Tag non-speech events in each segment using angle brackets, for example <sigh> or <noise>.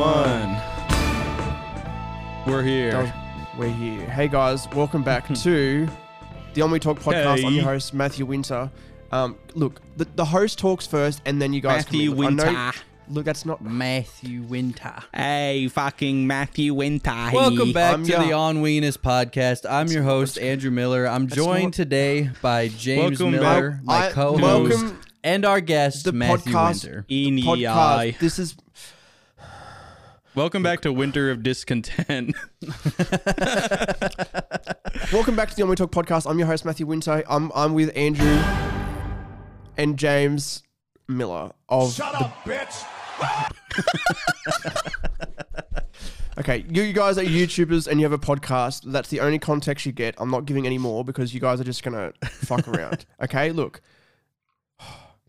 one. We're here. We're here. Hey guys, welcome back <laughs> to the On We Talk podcast. I'm your host Matthew Winter. Um, look, the, the host talks first, and then you guys. come Matthew in. I know- Winter. look, that's not. Matthew Winter. Hey, fucking Matthew Winter. Welcome back I'm to your- the On Weenus podcast. I'm your host, Andrew Miller. I'm joined not- today by James Welcome Miller, back. my I- co-host, welcome and our guest, the Matthew podcast- Winter. In the podcast. eye. This is Welcome back to Winter of Discontent. <laughs> welcome back to the On We Talk podcast. I'm your host Matthew Winter. I'm I'm with Andrew and James Miller of. Shut up, bitch! <laughs> Okay, you, you guys are YouTubers and you have a podcast. That's the only context you get. I'm not giving any more because you guys are just gonna fuck around. <laughs> Okay, look,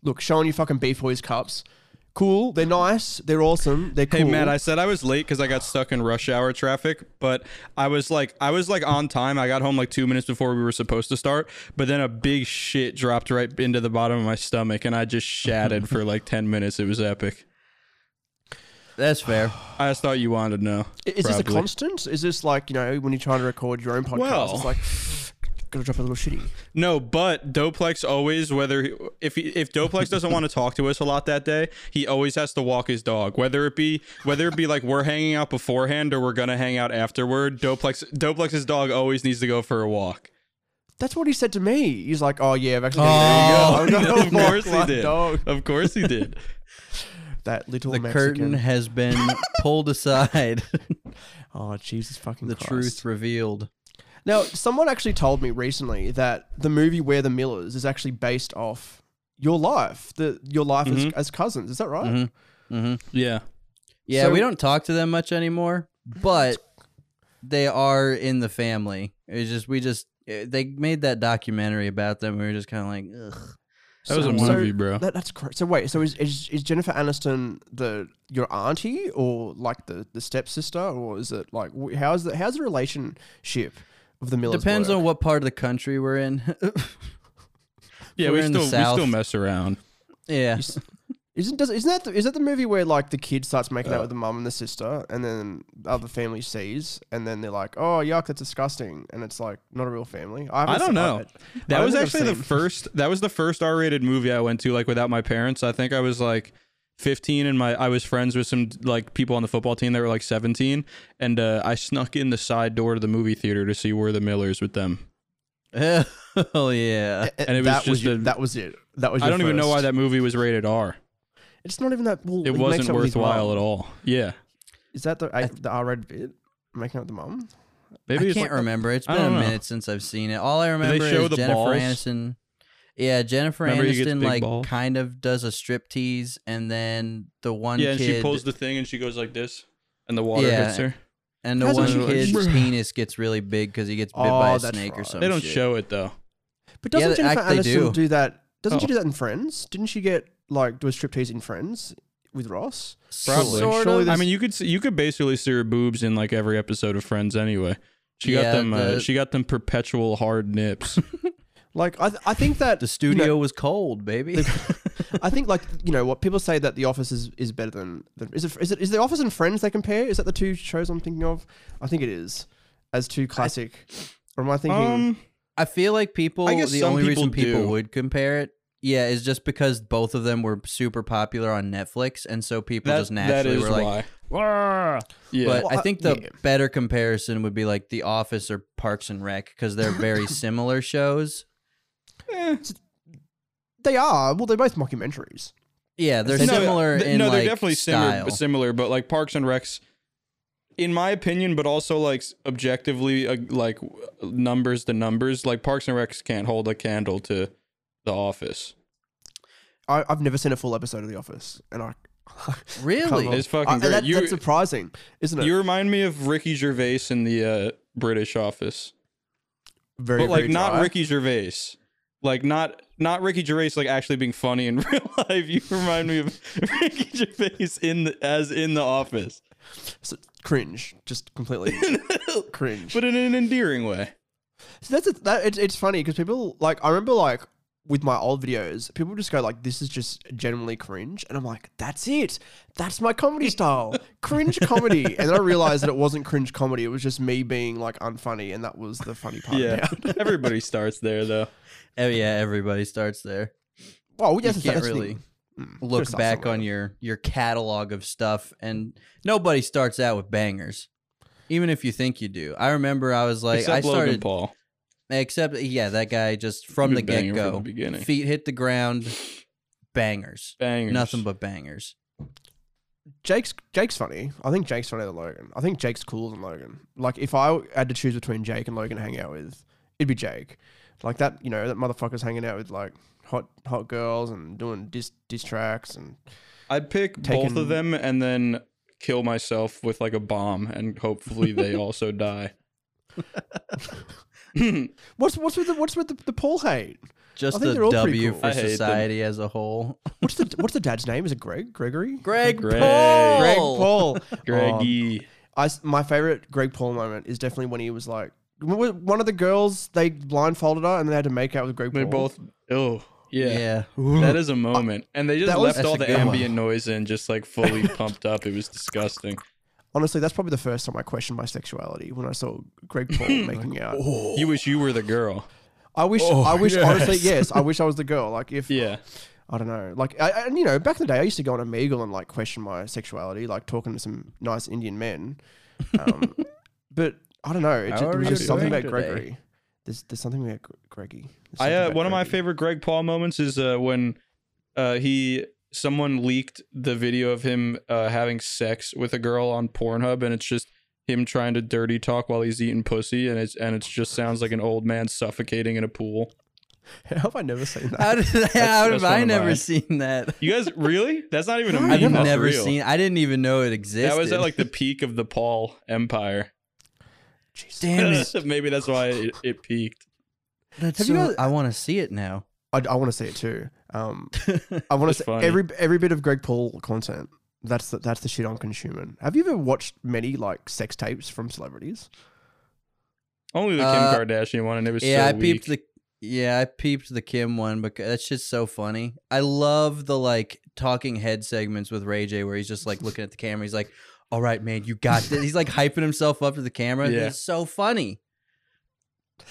look, showing you fucking Beef Boys cups. Cool, they're nice, they're awesome, they're cool. Hey Matt, I said I was late because I got stuck in rush hour traffic, but I was like, I was like on time. I got home like two minutes before we were supposed to start, but then a big shit dropped right into the bottom of my stomach, and I just shattered for like ten minutes. It was epic. That's fair. I just thought you wanted to know. is this a constant? Is this like you know when you're trying to record your own podcast? Well- it's like gotta drop a little shitty. No, but Doplex always whether he- if he, if Doplex doesn't want to talk to us a lot that day, he always has to walk his dog. Whether it be whether it be like we're hanging out beforehand or we're gonna hang out afterward, Doplex Doplex's dog always needs to go for a walk. That's what he said to me. He's like, "Oh yeah, I've actually." Oh, <laughs> I'm gonna of course he did. dog." Of course he did. <laughs> That little The Mexican. curtain has been <laughs> pulled aside. Oh Jesus fucking the Christ. truth revealed. Now, someone actually told me recently that the movie We're the Millers is actually based off your life, the your life as, Mhm. as cousins. Is that right? Mhm. hmm Yeah. Yeah, So- we don't talk to them much anymore, but they are in the family. It's just we just eh, they made that documentary about them. We were just kind of like, ugh. That was a So- movie, bro. That, that's correct. So wait, so is, is is Jennifer Aniston the your auntie or like the the stepsister or is it like how's the how's the relationship of the Millers? Depends work? on what part of the country we're in. <laughs> yeah, we're we in the still we still mess around. yeah. Isn't does isn't that the, is that the movie where like the kid starts making out Uh. with the mum and the sister, and then the other family sees, and then they're like, "Oh yuck, that's disgusting," and it's like not a real family. I haven't don't know. I- I That don't was actually the first. That was the first R-rated movie I went to, like without my parents. I think I was like 15, and my I was friends with some like people on the football team that were like 17, and uh, I snuck in the side door to the movie theater to see We're the Millers with them. <laughs> Hell yeah. And it was that just your- a- that was it. That was. I don't even know why that movie was rated R. It's not even that. Well, It he makes wasn't out with his worthwhile at all. Yeah, Is that the A- the R-rated bit? Making out with the mum. maybe I can't like- remember. It's been a don't know. minute since I've seen it. All I they remember show is the Jennifer balls? Aniston. Yeah, Jennifer Remember he Aniston like balls? kind of does a striptease, and then the one Yeah, and kid she pulls the thing and she goes like this, and the water Yeah. hits her. and the Hasn't one she- kid's Bruh. <laughs> penis gets really big because he gets bit Oh, by a that's snake or something. They don't show it though. But doesn't they Jennifer act- Aniston do. do. that? Doesn't she Oh. do that in Friends? Didn't she get like do a striptease in Friends with Ross? Probably. Sort of. I mean, you could see, you could basically see her boobs in like every episode of Friends anyway. She got Yeah, them. uh, she got them perpetual hard nips. <laughs> Like I, th- I think that The you studio know, was cold, baby. <laughs> I think like you know what people say that The Office is, is better than, than is it is it is The Office and Friends they compare? Is that the two shows I'm thinking of? I think it is as two classic. or am I thinking? um, I feel like people. I guess the some only reason people people do. would compare it, yeah, is just because both of them were super popular on Netflix, and so people that, just that naturally is were like. why. "Wah." Yeah, But Well, I I- think the yeah. better comparison would be like The Office or Parks and Rec because they're very <laughs> similar shows. Eh. they are well, they're both mockumentaries. Yeah, they're No, similar th- in no, like they're definitely similar, style. similar, but like Parks and Recs, in my opinion, but also like objectively, uh, like numbers to numbers, like Parks and Recs can't hold a candle to The Office. I, I've never seen a full episode of The Office, and I <laughs> Really? Come. It's fucking I- great. that- You- that's surprising, isn't it? You remind me of Ricky Gervais in the uh, British Office, very, but like very not dry. Ricky Gervais, like not not Ricky Gervais like actually being funny in <laughs> real life. You remind me of <laughs> Ricky Gervais in the, as in the Office, So, cringe, just completely <laughs> cringe. but in an endearing way. So that's a, that. It's, it's funny because people like I remember like with my old videos, people just go like, "This is just genuinely cringe," and I'm like, "That's it. That's my comedy <laughs> style, cringe comedy." And then I realized that it wasn't cringe comedy; it was just me being like unfunny, and that was the funny part. Yeah. Everybody starts there though. Oh yeah, everybody starts there. well, You yes, that's can't the really thing. Mm, look back on your your catalog of stuff, and nobody starts out with bangers, even if you think you do. I remember I was like, Except I Logan started, Paul. Except yeah, that guy just from the Good banger get from go, the beginning. feet hit the ground, bangers, Bangers. nothing but bangers. Jake's Jake's funny. I think Jake's funnier than Logan. I think Jake's cooler than Logan. Like if I had to choose between Jake and Logan to hang out with, it'd be Jake. Like that, you know, that motherfucker's hanging out with like hot hot girls and doing diss diss tracks and I'd pick both of them and then kill myself with like a bomb and hopefully they <laughs> also die. <laughs> <laughs> what's what's with the what's with the, the Paul hate? Just think a they're all pretty W cool. for I hate them. society as a whole. <laughs> What's the <laughs> what's the dad's name? Is it Greg? Gregory? Greg, Greg. Paul. Greg Paul. Greggy. Um, I s my favorite Greg Paul moment is definitely when he was like w- one of the girls they blindfolded her and they had to make out with Greg they Paul. both oh yeah. Yeah. That is a moment. And they just That was- left all That's the a good one. ambient noise in just like fully pumped up. It was disgusting. Honestly, that's probably the first time I questioned my sexuality when I saw Greg Paul making out. You wish you were the girl. I wish, Oh, I wish, honestly, yes. yes, I wish I was the girl. Like if, Yeah. I don't know, like, I, I- and you know, back in the day, I used to go on Omegle and like question my sexuality, like talking to some nice Indian men. Um, <laughs> but I don't know, it just, are there was you just something about today? Gregory. There's, there's something about Gre- Greggy. There's I uh, about one of my favorite Greg Paul moments is uh, when uh, he someone leaked the video of him uh, having sex with a girl on Pornhub, and it's just him trying to dirty talk while he's eating pussy, and it's and it just sounds like an old man suffocating in a pool. <laughs> How have I never seen that? How did <laughs> how that's have I never mine. seen that? You guys <laughs> really? That's not even a No, meme. I've I've that's never real. seen. I didn't even know it existed. That was at like the peak of the Paul empire. Jesus. Damn it! Maybe that's why it, it peaked. That's Have you guys- I want to see it now. I, I want to see it too. Um, <laughs> I want to say funny. every every bit of Greg Paul content. That's the, that's the shit I'm consuming. Have you ever watched many like sex tapes from celebrities? Only the Kim Uh, Kardashian one, and it was yeah, so I weak. peeped the. Yeah, I peeped the Kim one because that's just so funny. I love the like talking head segments with Ray J where he's just like looking at the camera. He's like, "All right, man, you got this." He's like hyping himself up to the camera. Yeah. It's so funny.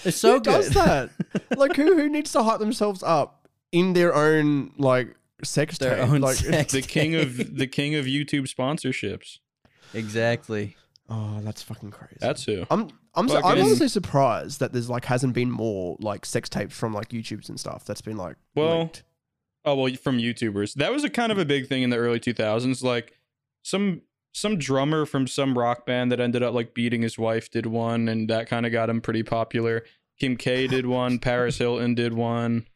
It's so who good. does that? <laughs> like who who needs to hype themselves up in their own like sex Their tape? own like, sex the king of the king of YouTube sponsorships. exactly. Oh, that's fucking crazy. That's who. I'm I'm so, I'm Fucking- honestly surprised that there's like hasn't been more like sex tapes from like YouTubes and stuff that's been like Well, leaked. Oh well, from YouTubers. That was a kind of a big thing in the early 2000s. Like some some drummer from some rock band that ended up like beating his wife did one, and that kind of got him pretty popular. Kim K did one. <laughs> Paris Hilton did one.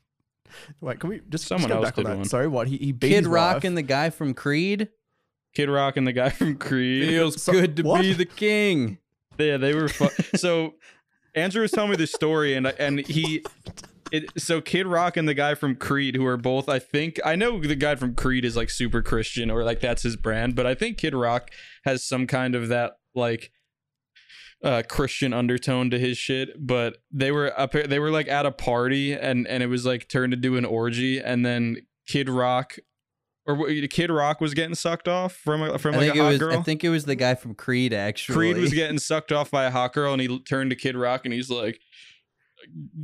Wait, can we just Someone just else back on did that? one. Sorry, what he he beat Kid his Rock wife. and the guy from Creed. Kid Rock and the guy from Creed. Feels <laughs> So- good to what? be the king. Yeah, they were fu- so. Andrew was telling me this story, and and he, it, so Kid Rock and the guy from Creed, who are both, I think, I know the guy from Creed is like super Christian or like that's his brand, but I think Kid Rock has some kind of that like uh Christian undertone to his shit. But they were up, they were like at a party, and and it was like turned into an orgy, and then Kid Rock. Or Kid Rock was getting sucked off from a, from like a hot was. girl. I think it was the guy from Creed. Actually, Creed was <laughs> getting sucked off by a hot girl, and he turned to Kid Rock, and he's like,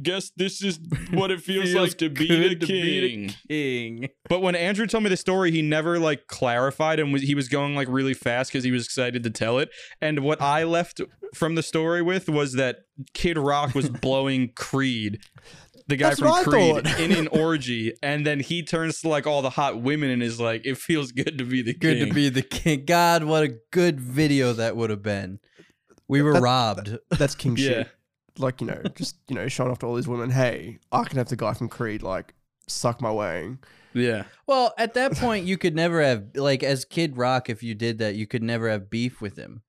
"Guess this is <laughs> what it feels, Feels like to be good the to be the king." king. But when Andrew told me the story, he never like clarified, and was, he was going like really fast because he was excited to tell it. And what I left from the story with was that Kid Rock was <laughs> blowing Creed. The guy That's from Creed in an <laughs> orgy, and then he turns to like all the hot women and is like, "It feels good to be the Good king." to be the king. God, what a good video that would have been. We were That- robbed. That's king Yeah. Shit. Like you know, just you know, showing off to all these women. Hey, I can have the guy from Creed like suck my wang. yeah. Well, at that point, you could never have like as Kid Rock. If you did that, you could never have beef with him,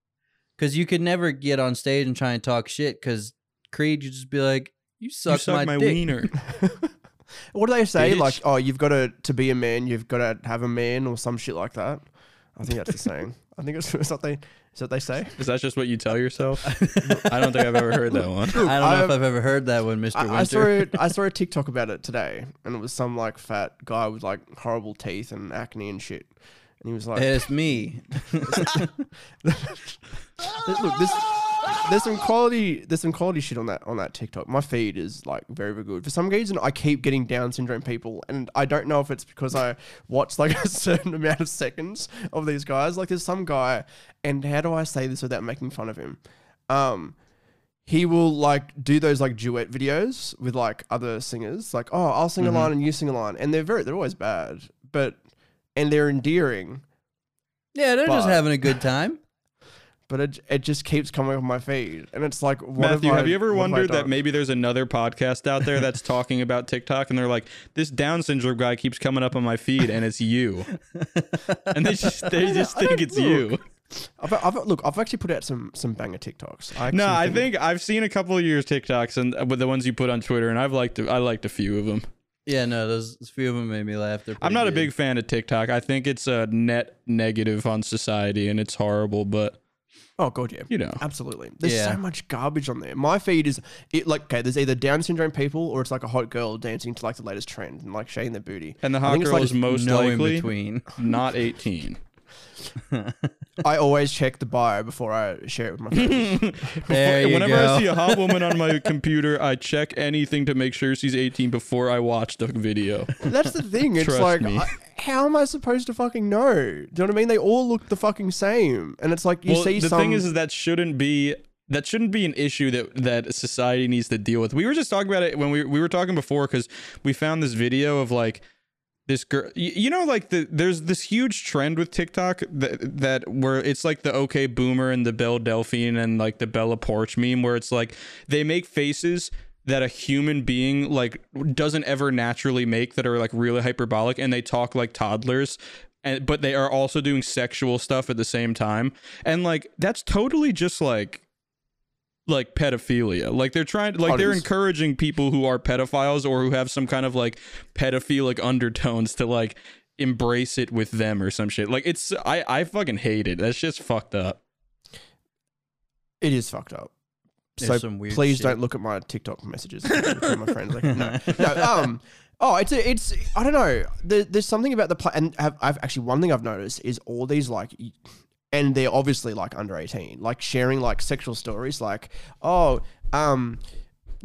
because you could never get on stage and try and talk shit. Because Creed, you'd just be like, "You suck, you suck my, dick." wiener. <laughs> what do they say? Bitch. Like, oh, you've got to to be a man, you've got to have a man, or some shit like that. I think that's the saying. I think it's <laughs> something. Is that what they say? Is that just what you tell yourself? <laughs> I don't think I've ever heard that one. I don't know if I've- I've ever heard that one, Mr. I, Winter. I saw it, <laughs> I saw a TikTok about it today, and it was some like fat guy with like horrible teeth and acne and shit, and he was like, It's me. This- <laughs> look, this there's some quality there's some quality shit on that on that TikTok. My feed is like very very good. For some reason, I keep getting Down syndrome people, and I don't know if it's because I watch like <laughs> a certain amount of seconds of these guys. Like there's some guy, and how do I say this without making fun of him? Um, he will like do those like duet videos with like other singers. Like, oh, I'll sing Mhm. a line and you sing a line, and they're very they're always bad, but and they're endearing. Yeah, they're just having a good time. But it, it just keeps coming up on my feed, and it's like, what Matthew, have, have I- you ever what have I wondered that maybe there's another podcast out there that's talking about TikTok and they're like, this Down syndrome guy keeps coming up on my feed and it's you. <laughs> And they just they just I think don't it's you. look. I've, I've, look, I've actually put out some some banger TikToks. I No, actually I think I've seen a couple of yours TikToks and uh, with the ones you put on Twitter and I've liked I liked a few of them. Yeah, no, those a few of them made me laugh. I'm pretty not a big fan of TikTok. I think it's a net negative on society and it's horrible, but Oh god, yeah. you know. Absolutely. There's Yeah. so much garbage on there. My feed is it like okay, there's either Down syndrome people or it's like a hot girl dancing to like the latest trend and like shaking their booty. And the I hot think it's girl like is most no in likely between. not <laughs> 18. <laughs> I always check the bio before I share it with my friends. <laughs> There you Whenever go. I see a hot woman on my <laughs> computer, I check anything to make sure she's 18 before I watch the video. That's the thing. It's Trust like, me. I, how am I supposed to fucking know? Do you know what I mean? They all look the fucking same, and it's like you well, see the some. thing is, is that shouldn't be that shouldn't be an issue that that society needs to deal with. We were just talking about it when we we were talking before because we found this video of like this girl you know like the there's this huge trend with TikTok that that where it's like the okay boomer and the Belle Delphine and like the Bella Poarch meme where it's like they make faces that a human being like doesn't ever naturally make that are like really hyperbolic and they talk like toddlers and but they are also doing sexual stuff at the same time. And like that's totally just like like pedophilia like they're trying like Oh, they're encouraging people who are pedophiles or who have some kind of like pedophilic undertones to like embrace it with them or some shit like it's i i fucking hate it that's just fucked up it is fucked up. There's so some weird please shit. don't look at my TikTok messages from my friends. Like, no, no. Um. Oh, it's a, it's I don't know. There, there's something about the pla- and have, I've actually one thing I've noticed is all these like, y- and they're obviously like under eighteen, like sharing like sexual stories, like oh, um.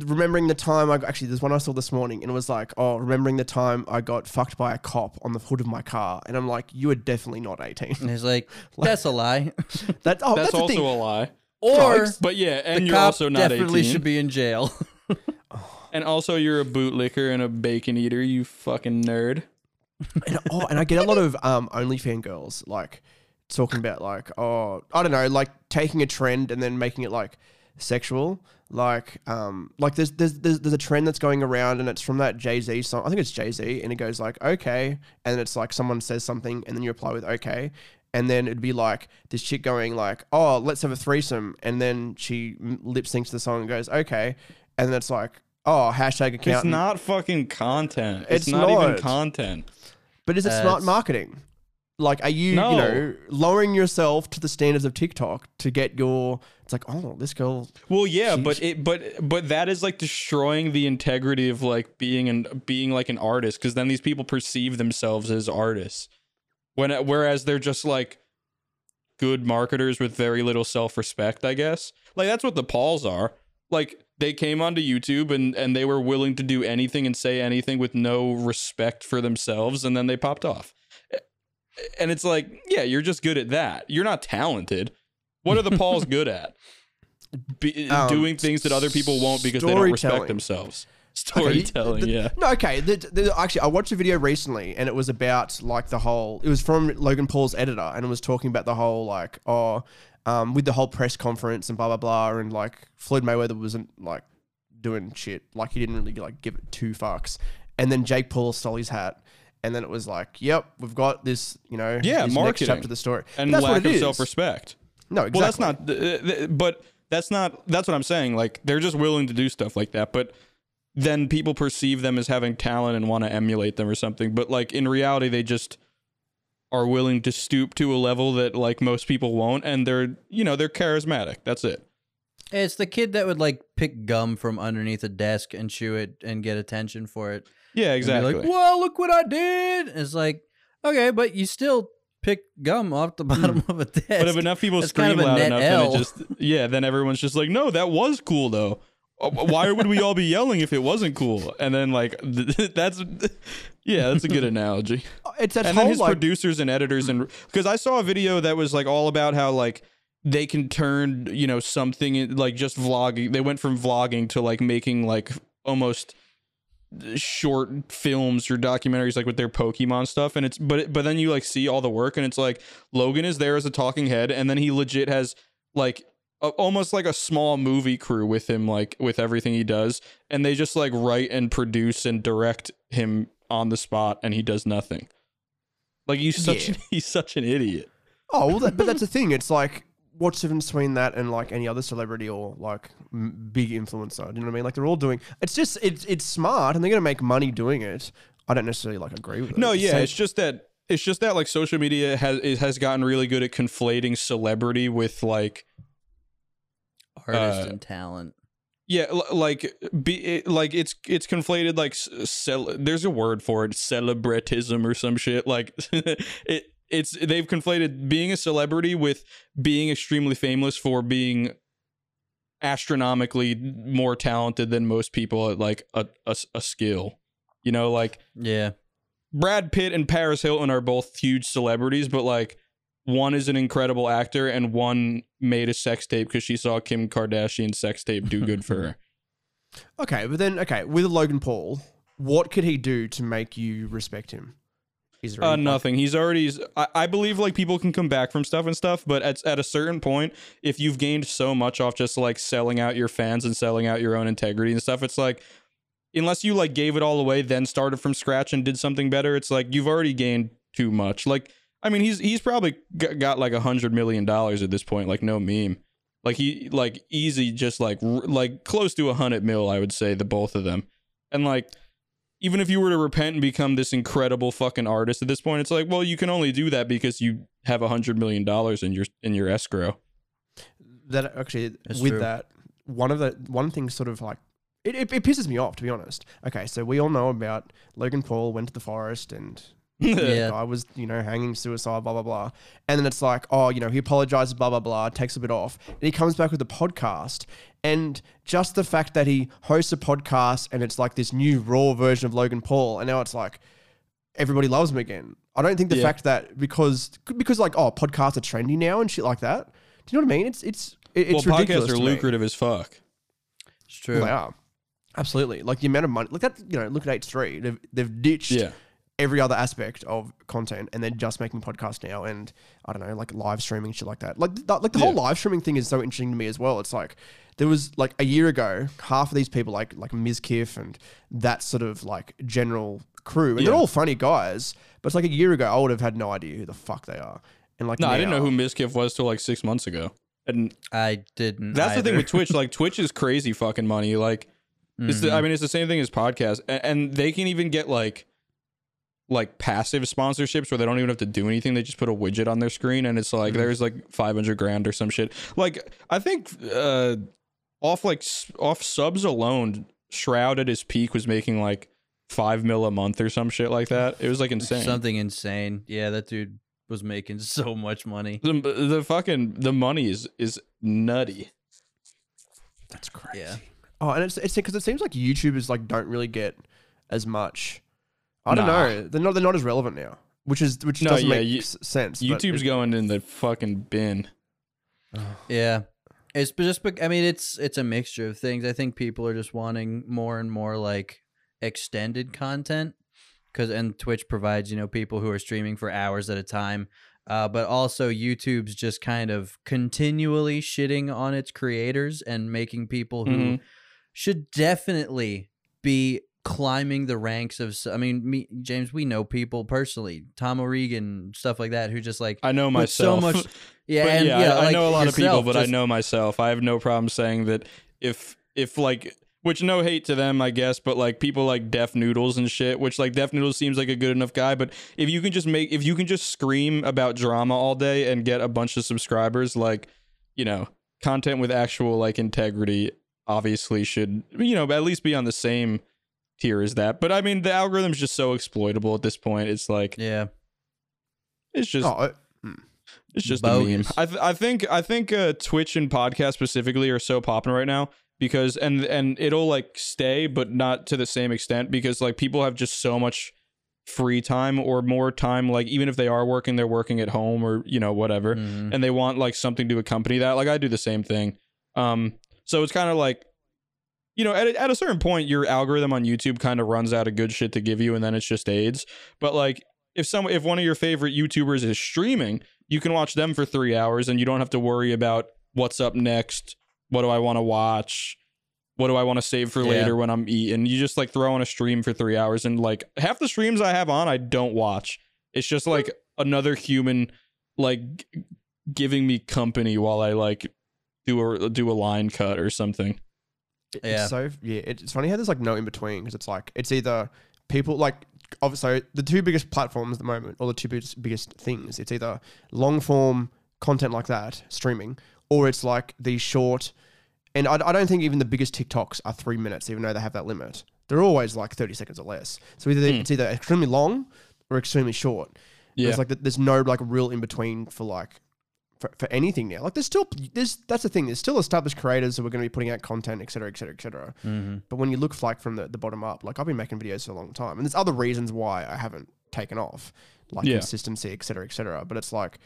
Remembering the time I actually there's one I saw this morning and it was like oh remembering the time I got fucked by a cop on the hood of my car and I'm like you are definitely not 18 And he's like, <laughs> that's a lie. <laughs> that oh that's, that's, also thing a lie Or but yeah and the you're cop also not definitely 18 should be in jail. <laughs> and also you're a bootlicker and a bacon eater you fucking nerd and, oh, and I get a lot of um OnlyFans girls like talking about like oh I don't know like taking a trend and then making it like sexual. Like um like there's there's there's, there's a trend that's going around and it's from that Jay Z song. I think it's Jay Z and it goes like okay. And it's like someone says something and then you reply with okay. And then it'd be like this chick going like oh let's have a threesome. And then she lip syncs the song and goes okay. And then it's like oh hashtag account it's not fucking content. It's, It's not, even content. But is it smart marketing? Like, are you, No. you know, lowering yourself to the standards of TikTok to get your? It's like, oh, this girl. Well, yeah, but it, but, but that is like destroying the integrity of like being and being like an artist because then these people perceive themselves as artists, when whereas they're just like good marketers with very little self respect. I guess like that's what the Pauls are. Like they came onto YouTube and and they were willing to do anything and say anything with no respect for themselves, and then they popped off. And it's like, yeah, you're just good at that. You're not talented. What are the Pauls <laughs> good at? Be, Um, doing things that other people won't because they don't respect themselves. Okay, <laughs> Storytelling, the- yeah. No, okay. The, the, actually, I watched a video recently, and it was about like the whole. It was from Logan Paul's editor, and it was talking about the whole like, oh, um, with the whole press conference and blah blah blah, and like Floyd Mayweather wasn't like doing shit. Like he didn't really like give it two fucks. And then Jake Paul stole his hat. And then it was like, yep, we've got this, you know, Yeah, this next marketing. chapter of the story. And But that's lack it of self respect. No, exactly. Well, that's not, th- th- but that's not, that's what I'm saying. Like, they're just willing to do stuff like that. But then people perceive them as having talent and want to emulate them or something. But, like, in reality, they just, are willing to stoop to a level that like most people won't and they're you know they're charismatic that's it It's the kid that would like pick gum from underneath a desk and chew it and get attention for it. Yeah exactly Like, whoa, look what I did! It's like, okay, but you still pick gum off the <laughs> bottom of a desk. Hmm. but if enough people That's scream kind of loud enough then it just yeah then everyone's just like no that was cool though Uh, why would we all be yelling if it wasn't cool and then like <laughs> that's yeah that's a good <laughs> analogy It's and then his like producers and editors and because I saw a video that was like all about how like they can turn you know something like just vlogging. They went from vlogging to like making like almost short films or documentaries like with their Pokemon stuff. And it's but but then you like see all the work and it's like Logan is there as a talking head, and then he legit has like. A, almost like a small movie crew with him like with everything he does and they just like write and produce and direct him on the spot and he does nothing like he's such Yeah. <laughs> he's such an idiot. oh, well, that, but that's the thing. It's like what's the difference between that and like any other celebrity or like m- big influencer? Do you know what I mean? Like they're all doing. It's just it's it's smart and they're gonna make money doing it. I don't necessarily like agree with it. No, yeah, Same- it's just that it's just that like social media has it has gotten really good at conflating celebrity with like artist uh, and talent. yeah, l- like be it, like it's it's conflated like s- cel- there's a word for it, celebritism or some shit. Like <laughs> it it's they've conflated being a celebrity with being extremely famous for being astronomically more talented than most people at like a, a, a skill. You know, like Yeah. Brad Pitt and Paris Hilton are both huge celebrities, but like one is an incredible actor and one made a sex tape because she saw Kim Kardashian's sex tape do good for her. <laughs> Okay, but then okay with Logan Paul, what could he do to make you respect him? There Uh, nothing. He's already. I, I believe like people can come back from stuff and stuff, but at at a certain point, if you've gained so much off just like selling out your fans and selling out your own integrity and stuff, it's like unless you like gave it all away, then started from scratch and did something better, it's like you've already gained too much. Like I mean, he's he's probably got like a hundred million dollars at this point, like no meme. Like he like easy, just like r- like close to a hundred mil, I would say the both of them, and like even if you were to repent and become this incredible fucking artist at this point, it's like, well, you can only do that because you have a hundred million dollars in your in your escrow. that actually That's with true. that one of the one thing sort of like it, it, it pisses me off to be honest. Okay, so we all know about Logan Paul went to the forest and <laughs> Yeah. the guy was you know hanging suicide blah blah blah, and then it's like oh you know he apologizes blah blah blah takes a bit off and he comes back with a podcast and just the fact that he hosts a podcast and it's like this new raw version of Logan Paul and now it's like everybody loves him again. I don't think the Yeah. fact that because because like oh podcasts are trendy now and shit like that. Do you know what I mean? It's it's it- it's well, ridiculous. podcasts are to me. lucrative as fuck. It's true. Well, they are. Absolutely. Like the amount of money. Like that. You know, look at H three. They've they've ditched Yeah. Every other aspect of content and they're just making podcasts now and I don't know like live streaming shit like that. Like th- like the whole live streaming thing is so interesting to me as well. It's like there was like a year ago, half of these people like like Miskif and that sort of like general crew and they're all funny guys. But it's like a year ago, I would have had no idea who the fuck they are. And like No, I didn't know who who Miskif was till like six months ago. And I didn't. that's the thing with Twitch. Like Twitch is crazy fucking money. Like it's the, I mm-hmm. mean it's the same thing as podcasts, and, and they can even get like like passive sponsorships where they don't even have to do anything. They just put a widget on their screen, and it's like there's like five hundred grand or some shit. Like I think uh off like off subs alone, Shroud at his peak was making like five mil a month or some shit like that. It was like insane. Something insane. Yeah, that dude was making <laughs> so much money. the, the fucking the money is is nutty. That's crazy. Yeah. Oh, and it's it's because it seems like YouTubers like don't really get as much. I don't Nah. know. They're not they're not as relevant now, which is which No, doesn't yeah, make you- s- sense. but YouTube's it- going in the fucking bin. <sighs> Yeah. It's just bec- I mean it's it's a mixture of things. I think people are just wanting more and more like extended content cuz and Twitch provides, you know, people who are streaming for hours at a time. Uh, but also YouTube's just kind of continually shitting on its creators and making people who Mhm. should definitely be climbing the ranks of i mean me James we know people personally Tom O'Regan stuff like that who just like I know put so myself. much <laughs> yeah and yeah, yeah, I, I know a lot of people, yourself, but I know myself. I have no problem saying that if if like which no hate to them, I guess, but like people like Def Noodles and shit, which like Def Noodles seems like a good enough guy, but if you can just make if you can just scream about drama all day and get a bunch of subscribers, like, you know, content with actual like integrity obviously should you know at least be on the same tier as that. But I mean the algorithm's just so exploitable at this point. It's like Yeah. it's just Oh, it's just a meme. Bogus. I th- I think I think uh, Twitch and podcast specifically are so popular right now because and and it'll like stay, but not to the same extent because like people have just so much free time or more time. Like even if they are working, they're working at home or you know whatever, Mhm. and they want like something to accompany that. Like I do the same thing. Um, so it's kind of like. You know, at, a- at a certain point, your algorithm on YouTube kind of runs out of good shit to give you, and then it's just AIDS. But like, if some, if one of your favorite YouTubers is streaming, you can watch them for three hours and you don't have to worry about what's up next what do i want to watch what do i want to save for Yeah. later when i'm eating you just like throw on a stream for three hours and like half the streams i have on i don't watch it's just like another human like giving me company while i like do a do a line cut or something It- Yeah. It's so yeah, it's funny how there's like no in between because it's like it's either people like obviously the two biggest platforms at the moment or the two biggest, biggest things. It's either long form content like that streaming or it's like these short. And I, I don't think even the biggest TikToks are three minutes, even though they have that limit. They're always like thirty seconds or less. So either Hmm. it's either extremely long or extremely short. yeah There's like there's no like real in between for like for, for anything now. Like there's still there's that's the thing. There's still established creators who are going to be putting out content, et cetera, et cetera, et cetera. Mhm. But when you look like from the, the bottom up, like I've been making videos for a long time, and there's other reasons why I haven't taken off, like Yeah. consistency, et cetera, et cetera. But it's like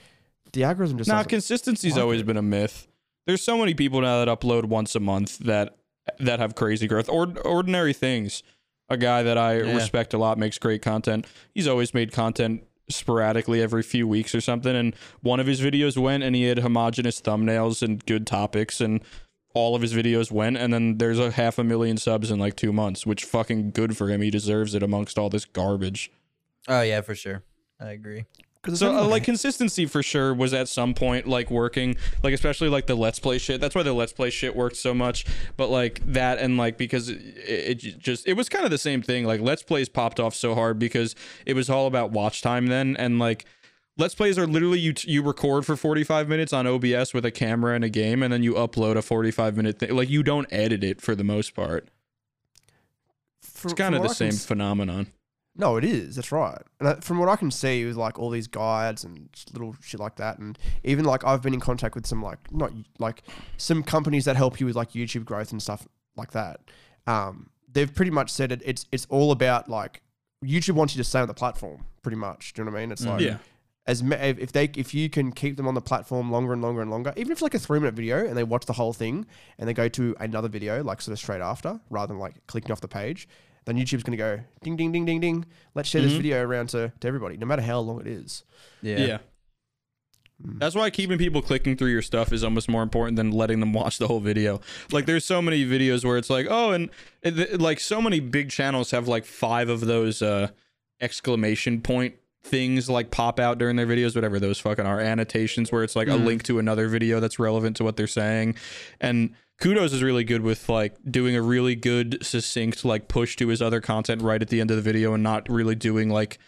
the algorithm just Nah, doesn't- consistency's like always been a myth. There's so many people now that upload once a month that that have crazy growth. Or ordinary things. A guy that I Yeah. respect a lot makes great content. He's always made content sporadically every few weeks or something. And one of his videos went and he had homogenous thumbnails and good topics and all of his videos went and then there's a half a million subs in like two months, which fucking good for him. He deserves it amongst all this garbage. Oh yeah, for sure. I agree. So uh, like consistency for sure was at some point like working like especially like the let's play shit. That's why the let's play shit worked so much. But like that and like because it, it just it was kind of the same thing. Like let's plays popped off so hard because it was all about watch time then and like Let's plays are literally you you record for 45 minutes on OBS with a camera and a game and then you upload a 45 minute thing. Like you don't edit it for the most part. from- It's kind of the what I can same phenomenon. No, it is. That's right. And I, from what I can see, with like all these guides and little shit like that, and even like I've been in contact with some like not like some companies that help you with like YouTube growth and stuff like that. Um, they've pretty much said it. It's it's all about like YouTube wants you to stay on the platform, pretty much. Do you know what I mean? It's like Yeah. as ma- if if they if you can keep them on the platform longer and longer and longer, even if it's like a three minute video and they watch the whole thing and they go to another video like sort of straight after, rather than like clicking off the page, then YouTube's gonna go ding ding ding ding ding. Let's share this Mhm. video around to, to everybody, no matter how long it is. Yeah. yeah. Mm. That's why keeping people clicking through your stuff is almost more important than letting them watch the whole video. Like there's so many videos where it's like, oh, and it, it- like so many big channels have like five of those uh exclamation point things like pop out during their videos, whatever those fucking are, annotations where it's like a Mm. link to another video that's relevant to what they're saying. And Kudos is really good with like doing a really good succinct like push to his other content right at the end of the video and not really doing like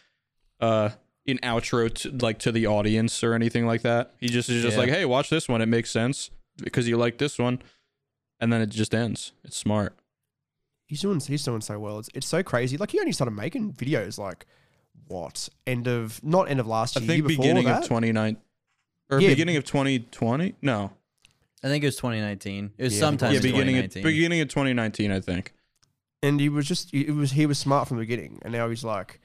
uh an outro to like to the audience or anything like that. He just is just Yeah. like, "Hey, watch this one. It makes sense because you like this one." And then it just ends. It's smart. He's doing he's doing so well. It's, it's so crazy. Like he only started making videos like what end of not end of last I year, think year beginning of 29 or Yeah. beginning of 2020? No. I think it was 2019. It was Yeah, I think it sometime yeah, was in beginning of 2019. beginning of 2019, I think. and he was just it was he was smart from the beginning, and now he's like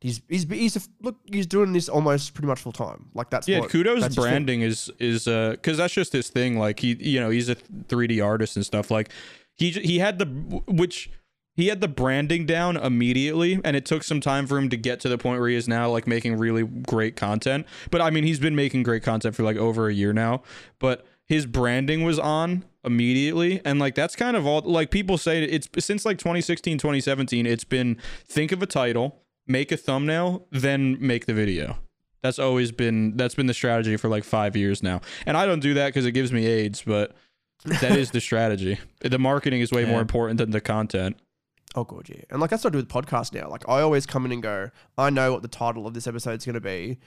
he's he's he's a, look he's doing this almost pretty much full time. Like that's Yeah, what, Kudos that's his thing. branding is is uh cuz that's just his thing like he you know, he's a 3D artist and stuff like he j- he had the which he had the branding down immediately and it took some time for him to get to the point where he is now like making really great content. But I mean, he's been making great content for like over a year now, but his branding was on immediately and like that's kind of all like people say it's since like 2016 2017 it's been think of a title make a thumbnail then make the video that's always been that's been the strategy for like five years now and i don't do that because it gives me aids but that is the strategy. <laughs> The marketing is way Yeah. more important than the content. Oh, good, yeah. And like that's what I do with podcast now. Like I always come in and go, I know what the title of this episode is going to be.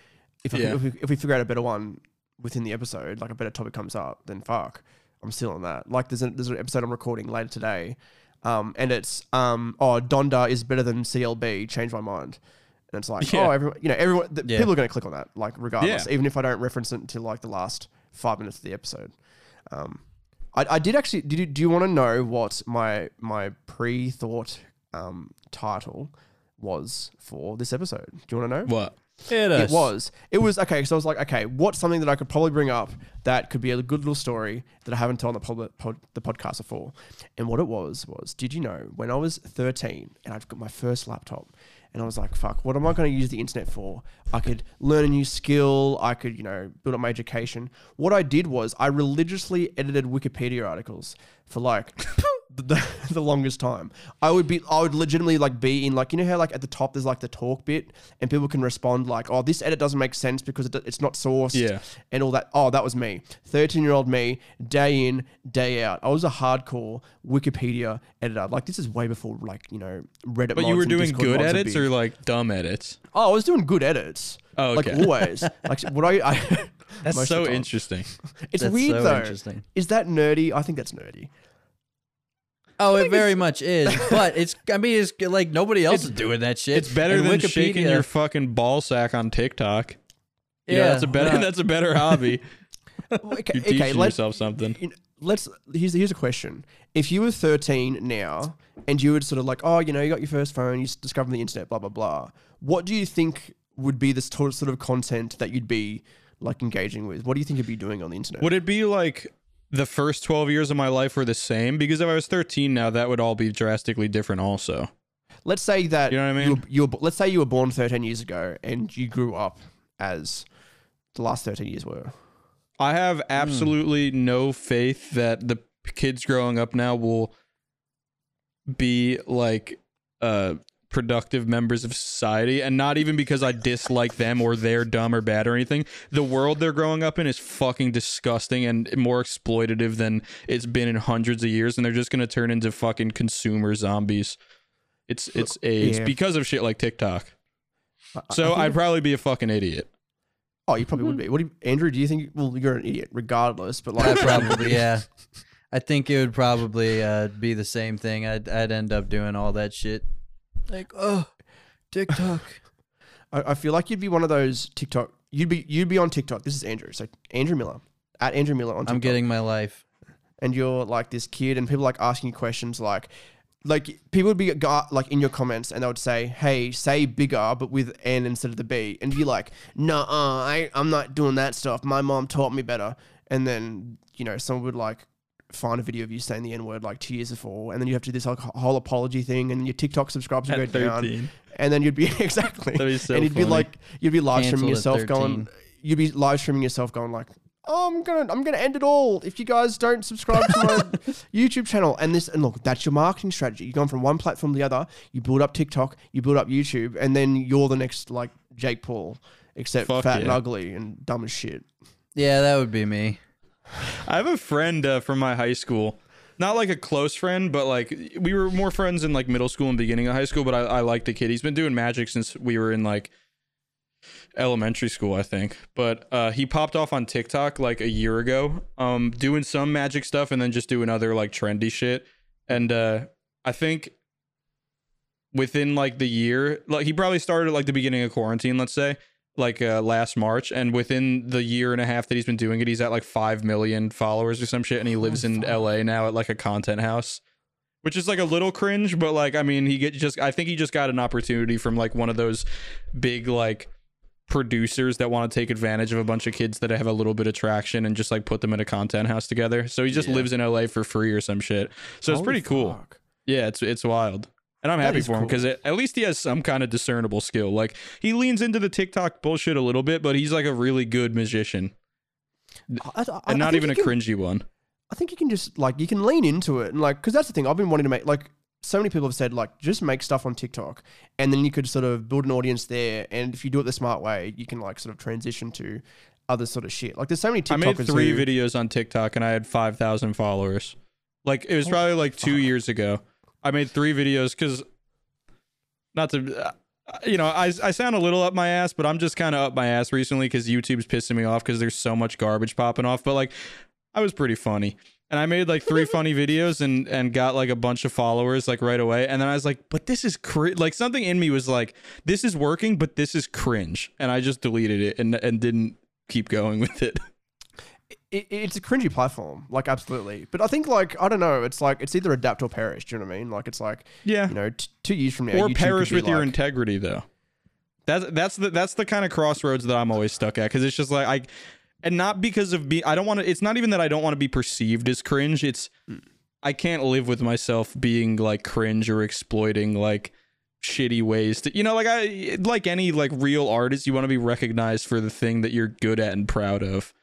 If, I, Yeah. if, we, if we figure out a better one within the episode, like a better topic comes up, then fuck, I'm still on that. Like there's, a, there's an episode I'm recording later today, um, and it's um, oh Donda is better than CLB. Change my mind. And it's like, <laughs> Yeah. oh, everyone, you know, everyone, the, Yeah. people are going to click on that, like, regardless, Yeah. even if I don't reference it until like the last five minutes of the episode. Um, I, I did actually. Did you, do you want to know what my my pre thought um, title was for this episode? Do you want to know? What? Hit It was. It was okay. So I was like, okay, what's something that I could probably bring up that could be a good little story that I haven't told on the pod, pod, the podcast before? And what it was was, did you know when I was 13 and I've got my first laptop, and I was like, fuck, what am I going to use the internet for? I could learn a new skill. I could, you know, build up my education. What I did was I religiously edited Wikipedia articles for like <laughs> the, <laughs> the longest time. I would be, I would legitimately like be in like, you know how like at the top there's like the talk bit and people can respond like, oh, this edit doesn't make sense because it, it's not sourced Yeah. and all that. Oh, that was me. 13 year old me, day in, day out. I was a hardcore Wikipedia editor. Like this is way before like, you know, Reddit But mods you were doing Discord good edits or like dumb edits? Oh, I was doing good edits. Oh, okay. Like always. <laughs> like what I, I That's <laughs> so interesting. It's That's weird so though. interesting. Is that nerdy? I think that's nerdy. Oh, it very much is, <laughs> but it's. I mean, it's like nobody else is doing that shit. It's better And than Wikipedia- shaking your fucking ball sack on TikTok. You know, Yeah, that's a better no. <laughs> that's a better hobby. Okay, You're teaching okay let's, yourself something. you know, let's here's here's a question. If you were 13 now and you would sort of like, oh, you know, you got your first phone, you s- discovered the internet, blah blah blah. What do you think would be this sort sort of content that you'd be like engaging with? What do you think you'd be doing on the internet? Would it be like the first 12 years of my life were the same? Because if I was 13 now, that would all be drastically different also. let's say that You know what I you mean? were, you were, let's say you were born 13 years ago and you grew up as the last 13 years were. I have absolutely no faith that the kids growing up now will be like uh productive members of society and not even because I dislike them or they're dumb or bad or anything. The world they're growing up in is fucking disgusting and more exploitative than it's been in hundreds of years and they're just going to turn into fucking consumer zombies. It's it's AIDS Yeah. because of shit like TikTok. I- I So I'd probably be a fucking idiot. oh, you probably would be. What do you, Andrew? Do you think? Well, you're an idiot regardless, but like probably yeah. I think it would probably uh, be the same thing. I'd I'd end up doing all that shit. Like oh, TikTok. <laughs> I, I feel like you'd be one of those TikTok. You'd be you'd be on TikTok. This is Andrew. So Andrew Miller at Andrew Miller on TikTok. I'm getting my life. and you're like this kid, and people like asking you questions like, like people would be go- like in your comments, and they would say, "Hey, say bigger, but with N instead of the B," and you're like, "No, I I'm not doing that stuff. My mom taught me better." And then you know someone would like find a video of you saying the N word like two years before, and then you have to do this like whole apology thing, and your TikTok subscribers would At go down, and then you'd be <laughs> exactly, That'd be so and you'd be like, you'd be live streaming Cancelled at yourself, going, you'd be live streaming yourself, going like, oh, I'm gonna, I'm gonna end it all if you guys don't subscribe to my <laughs> YouTube channel. And this, and look, that's your marketing strategy. You've gone from one platform to the other. You build up TikTok, you build up YouTube, and then you're the next like Jake Paul, except Fuck fat and ugly and dumb as shit. Yeah, that would be me. I have a friend uh, from my high school. Not like a close friend, but like we were more friends in like middle school and beginning of high school. But I, I like the kid. He's been doing magic since we were in like elementary school, I think. But uh, he popped off on TikTok like a year ago, um, doing some magic stuff and then just doing other like trendy shit. And uh, I think within like the year, like he probably started like the beginning of quarantine, let's say, like uh, last March, and within the year and a half that he's been doing it, he's at like five million followers or some shit, and he lives in L.A. now at like a content house, which is like a little cringe, but like I mean, he get just I think he just got an opportunity from like one of those big like producers that want to take advantage of a bunch of kids that have a little bit of traction and just like put them in a content house together. So he just Yeah. lives in LA for free or some shit. So it's Holy pretty cool. Yeah, it's it's wild. And I'm That happy for him because at least he has some kind of discernible skill. Like he leans into the TikTok bullshit a little bit, but he's like a really good magician I- I- and not even a can- cringy one. I think you can just like you can lean into it and like because that's the thing I've been wanting to make like so many people have said like just make stuff on TikTok and then you could sort of build an audience there and if you do it the smart way you can like sort of transition to other sort of shit. Like there's so many TikTokers I made three who, videos on TikTok and I had 5,000 followers. Like it was oh, probably like two years ago. I made three videos because, not to, uh, you know, I, I sound a little up my ass, but I'm just kind of up my ass recently because YouTube's pissing me off because there's so much garbage popping off. But like, I was pretty funny. And I made like three <laughs> funny videos and and got like a bunch of followers like right away. And then I was like, but this is cr-. like something in me was like, this is working, but this is cringe. And I just deleted it and and didn't keep going <laughs> with it. It, it's a cringy platform, like absolutely. But I think like I don't know, it's like it's either adapt or perish. Do you know what I mean? Like it's like Yeah. you know, t- two years from now, or YouTube perish with your integrity though that's that's the that's the kind of crossroads that i'm always stuck at because it's just like i and not because of be i don't want to it's not even that i don't want to be perceived as cringe it's i can't live with myself being like cringe or exploiting like shitty ways to you know like i like any like real artist you want to be recognized for the thing that you're good at and proud of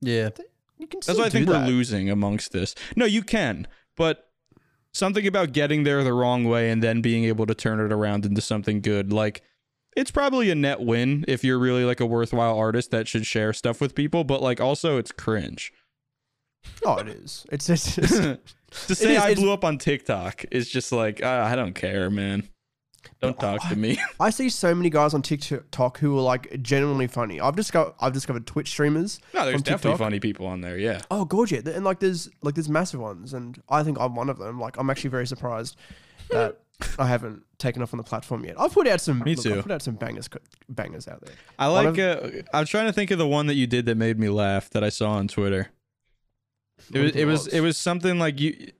Yeah. You can that's still what I think do we're losing amongst this. No, you can, but something about getting there the wrong way and then being able to turn it around into something good. Like it's probably a net win if you're really like a worthwhile artist that should share stuff with people, but like also it's cringe. Oh, it is. It's it's, it's <laughs> To <laughs> say is- I blew up on TikTok is just like uh, I don't care, man. Don't No, talk to me. <laughs> I see so many guys on TikTok who are like genuinely funny. I've discovered I've discovered Twitch streamers. no, there's From definitely funny people on there. Yeah. Oh, gorgeous! And like there's like there's massive ones, and I think I'm one of them. Like I'm actually very surprised that <laughs> I haven't taken off on the platform yet. I've put out some. Me look, too. I've put out some bangers bangers out there. I One like. Uh, I'm trying to think of the one that you did that made me laugh that I saw on Twitter. It was. It was. It was something like you.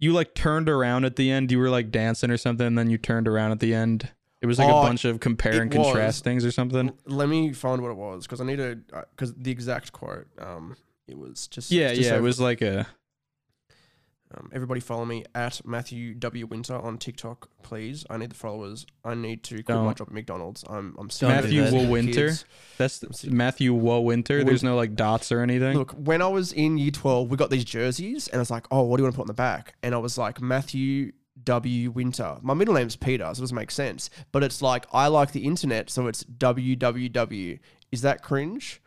You like turned around at the end. You were like dancing or something, and then you turned around at the end. It was like Oh, a bunch of compare and it was. contrast things or something. Let me find what it was because I need to because the exact quote. Um, it was just Yeah, just yeah. It was like a. Um, everybody follow me at Matthew W Winter on TikTok, please. I need the followers. I need to quit my job at McDonald's. I'm I'm sick Don't of do Matthew Will Winter. kids. That's Matthew Woe Winter. There's no like dots or anything. Look, when I was in year 12, we got these jerseys, and I was like, oh, what do you want to put on the back? And I was like, Matthew W. Winter. My middle name's Peter, so it doesn't make sense. But it's like, I like the internet, so it's WWW. Is that cringe?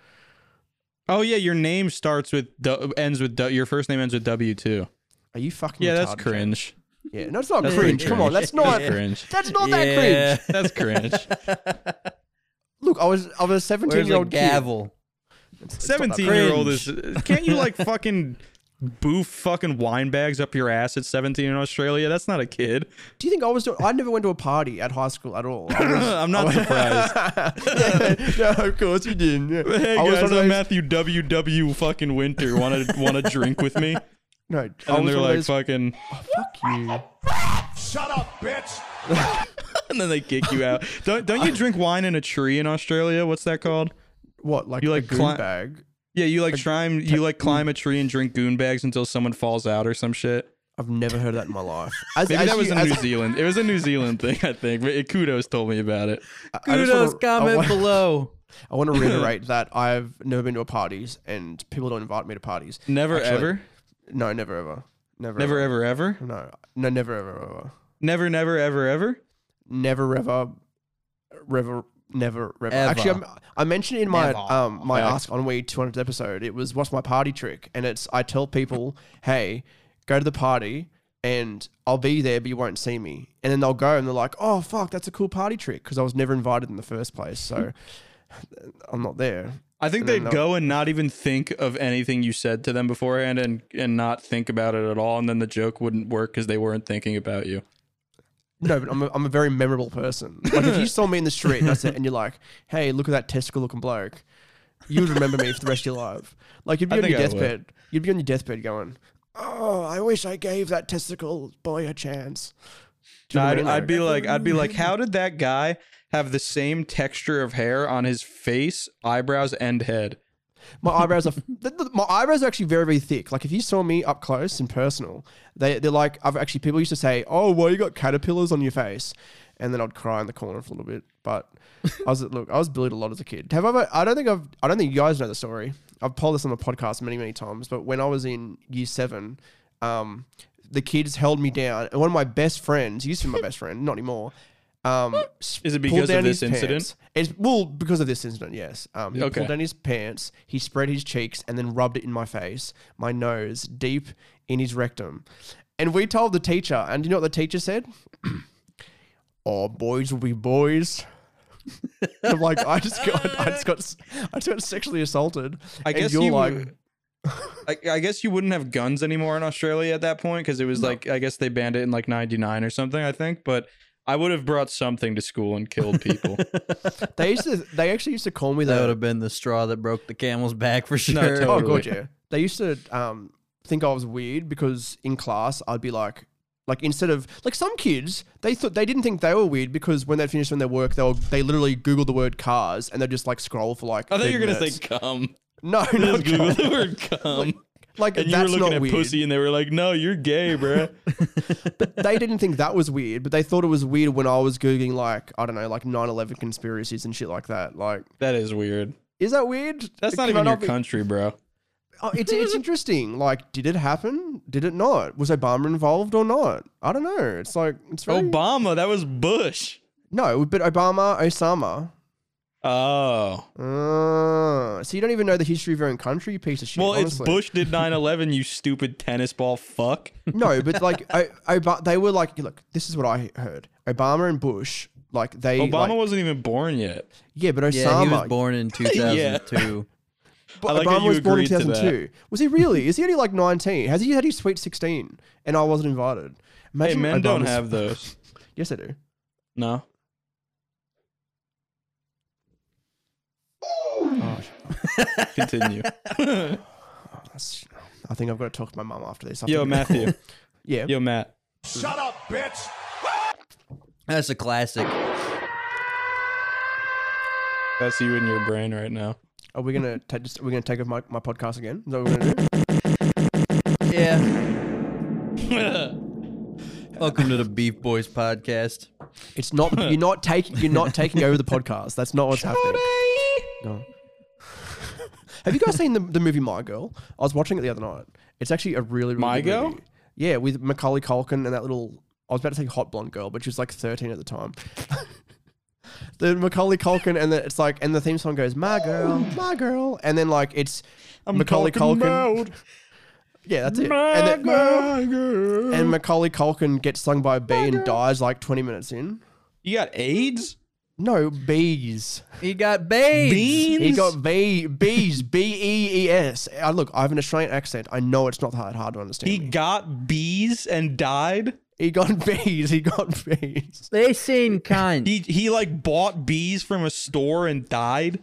Oh yeah, your name starts with ends with your first name ends with W too. Are you fucking Yeah, that's retarded, James? cringe. Yeah, no, it's not That's cringe. pretty Come on, cringe. that's not. That's cringe. That's not that cringe. <laughs> That's cringe. <laughs> Look, I was I was a 17 Where's year the old kid. gavel? It's- it's not that 17 cringe. year old is can't you like <laughs> fucking boof fucking wine bags up your ass at 17 in Australia? That's not a kid. Do you think I was doing? I never went to a party at high school at all. I was, I'm not surprised. yeah, no, of course you didn't. Yeah. Hey I was guys, one of I'm those- Matthew WW fucking Winter. Want to want to drink with me? No, And then they're like those- fucking, oh, fuck you. Shut up, bitch! <laughs> and then they kick you out. Don't don't you <laughs> drink wine in a tree in Australia? What's that called? What like You you like like a goon cli- bag? Yeah, you like climb you like climb a tree and drink goon bags until someone falls out or some shit. I've never heard that in my life. <laughs> As, Maybe as that was you- in as- New Zealand. It was a New Zealand thing, I think. But it, Kudos told me about it. I- I Kudos, wanna- comment I wa- below. I want to reiterate that I've never been to a parties and people don't invite me to parties. Never Actually, ever, No, never ever. Never never ever ever, No, no, never ever ever. never never ever ever. Never ever, ever, never ever. Ever. Actually, I'm, I mentioned in my Never. um my Okay. Ask on We 200th episode, it was what's my party trick, and it's I tell people, hey, go to the party. And I'll be there, but you won't see me. And then they'll go and they're like, "Oh fuck, that's a cool party trick," because I was never invited in the first place, so <laughs> I'm not there. I think they'd go and not even think of anything you said to them beforehand, and and not think about it at all, and then the joke wouldn't work because they weren't thinking about you. No, but I'm a, I'm a very memorable person. Like if you saw me in the street and, I said, and you're like, "Hey, look at that testicle looking bloke," you would remember me for the rest of your life. Like you'd be I on your think I would. deathbed. You'd be on your deathbed going, "Oh, I wish I gave that testicle boy a chance." Know I'd, what I mean? I'd be like, I'd be like, how did that guy have the same texture of hair on his face, eyebrows, and head? my eyebrows are <laughs> my eyebrows are actually very very thick. Like if you saw me up close and personal, they they're like I've actually people used to say, "Oh, well, you got caterpillars on your face," and then I'd cry in the corner for a little bit. But I was look, I was bullied a lot as a kid. Have I? I don't think I've. I don't think you guys know the story. I've told this on the podcast many many times. But when I was in year seven, um, the kids held me down, and one of my best friends, used to be my best friend, not anymore. Um, Is it because of this incident? It's well because of this incident. Yes. Um, he Okay. pulled down his pants. He spread his cheeks and then rubbed it in my face, my nose, deep in his rectum. And we told the teacher, and you know what the teacher said? <clears throat> oh, boys will be boys. <laughs> I'm like, I just got, I just got, s- I just got sexually assaulted. I and guess you're you. like, I, I guess you wouldn't have guns anymore in Australia at that point because it was like I guess they banned it in like '99 or something. I think, but I would have brought something to school and killed people. <laughs> they used to, they actually used to call me That the, would have been the straw that broke the camel's back for <laughs> sure. No, Oh totally. god, yeah. They used to um think I was weird because in class I'd be like like instead of like some kids, they thought they didn't think they were weird because when they finished on their work, they were, they literally Google the word cars and they just like scroll for like. I thought you were gonna minutes. say cum. no, <laughs> Just not Google the word cum, like and you were looking at weird. pussy, and they were like, "No, you're gay, <laughs> bruh." They didn't think that was weird, but they thought it was weird when I was googling like I don't know like 9/11 conspiracies and shit like that. Like, that is weird. is that weird? That's not Can even your be- country, bro. Oh, it's it's interesting. Like, did it happen? Did it not? Was Obama involved or not? I don't know. It's like it's very Obama, that was Bush. No, but Obama, Osama. Oh, Uh, so you don't even know the history of your own country, you piece of shit. well, honestly. it's Bush did <laughs> 9/11. You stupid tennis ball fuck. No, but like, <laughs> I, Oba- they were like, look, this is what I heard. Obama and Bush, like they, Obama like- wasn't even born yet. yeah, but Osama. Yeah, he was born in <laughs> 2002. but I like Obama was born in agreed to that. 2002. Was he really? is he only like 19? Has he had his sweet 16? And I wasn't invited. Hey, Imagine men don't have those. Yes, I do. No. Oh, <laughs> Continue. that's- <laughs> I think I've got to talk to my mum after this. I Yo, think- Matthew. <laughs> yeah. Yo, Matt. Shut up, bitch. That's a classic. That's you in your brain right now. Are we gonna ta- just? Are we gonna take over my, my podcast again? Is that what we're gonna do? Yeah. Welcome to the Beef Boys podcast. It's not. You're not taking. You're not taking over the podcast. That's not what's happening. No. Have you guys seen the, the movie My Girl? I was watching it the other night. It's actually a really, really My good Girl? movie. Yeah, with Macaulay Culkin and that little. I was about to say hot blonde girl, but she was like 13 at the time. <laughs> the Macaulay Culkin and the, it's like and the theme song goes My Girl, My Girl, and then like it's Macaulay Culkin. Yeah, that's it. and, then, and Macaulay Culkin gets stung by a bee and dies like 20 minutes in. You got AIDS? No, bees. He got babes. Beans? He got B bees <laughs> B E E S. Uh, look, I have an Australian accent. I know it's not that hard to understand. He me. got bees and died? he got <laughs> bees. He got bees. They seen <laughs> kind. He he like bought bees from a store and died?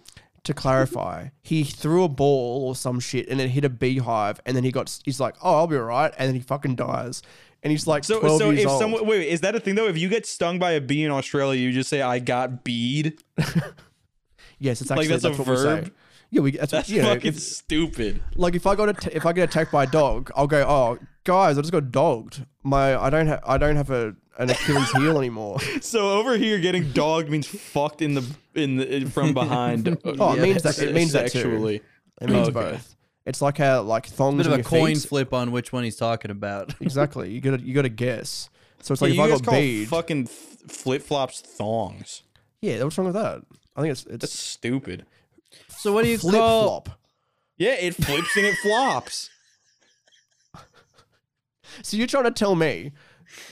To clarify, he threw a ball or some shit and it hit a beehive, and then he got. He's like, "Oh, I'll be alright," and then he fucking dies. And he's like So 12 so years if old. someone wait, wait, is that a thing though? If you get stung by a bee in Australia, you just say I got beed? <laughs> yes, it's like actually that's a what we say. verb? Yeah, we. That's, That's you know, fucking if- stupid. like if I got if I get attacked by a dog, I'll go, "Oh, guys, I just got dogged. My I don't have I don't have a an Achilles heel anymore." <laughs> So over here getting dogged means fucked in the in the in- from behind. <laughs> Oh, it means that- it means that too. sexually. It means Okay. both. It's like how like thongs Bit of on a your coin feet. flip on which one he's talking about. <laughs> Exactly. You gotta you gotta guess. So it's Yeah, like you if I guys got call bead. fucking flip flops thongs. yeah, what's wrong with that? I think it's That's it's stupid. So what do you flip call? flop. Yeah, it flips and it flops. So you're trying to tell me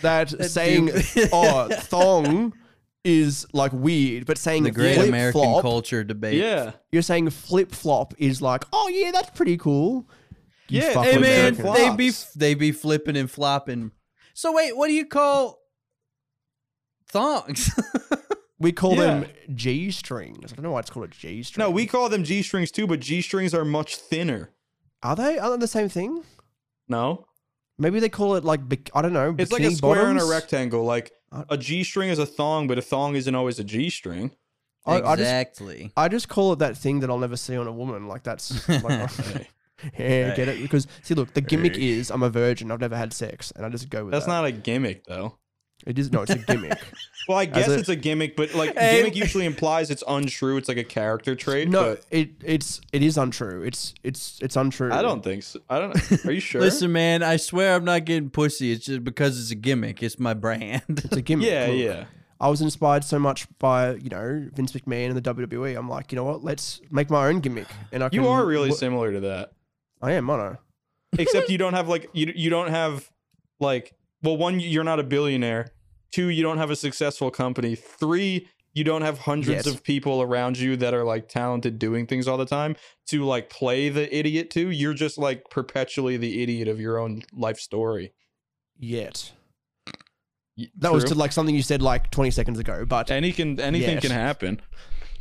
that saying oh <laughs> thong is like weird, but saying The great flip American flop, culture debate. Yeah. you're saying flip flop is like oh yeah, that's pretty cool. You Yeah, fucking Hey man, they be they be flipping and flopping. So wait, what do you call thongs? <laughs> We call Yeah. them G strings. I don't know why it's called a G string. No, we call them G strings too, but G strings are much thinner. are they? Are they the same thing? No, Maybe they call it like I don't know. it's like a bikini square and a rectangle. Like Uh, a G string is a thong, but a thong isn't always a G string. I, I just exactly. I just call it that thing that I'll never see on a woman. Like that's <laughs> like, <laughs> <laughs> yeah, get it? Because see, look, the gimmick is I'm a virgin. I've never had sex, and I just go with That's that. not a gimmick though. It is no, it's a gimmick. <laughs> Well, I guess a- it's a gimmick, but like Hey. gimmick usually implies it's untrue. It's like a character trait. no, but it it's it is untrue. It's it's it's untrue. I don't think so. I don't. Are you <laughs> sure? Listen, man, I swear I'm not getting pussy. It's just because it's a gimmick. It's my brand. It's a gimmick. Yeah, look. yeah. I was inspired so much by you know Vince McMahon and the WWE. I'm like, you know what? Let's make my own gimmick. And I can, You are really wo- similar to that. I am, mono. Except <laughs> you don't have like you you don't have like well one you're not a billionaire. Two you don't have a successful company. Three you don't have hundreds Yes. of people around you that are like talented doing things all the time to like play the idiot to. You're just like perpetually the idiot of your own life story. Yet that was to like something you said like 20 seconds ago. But any can anything Yes. can happen.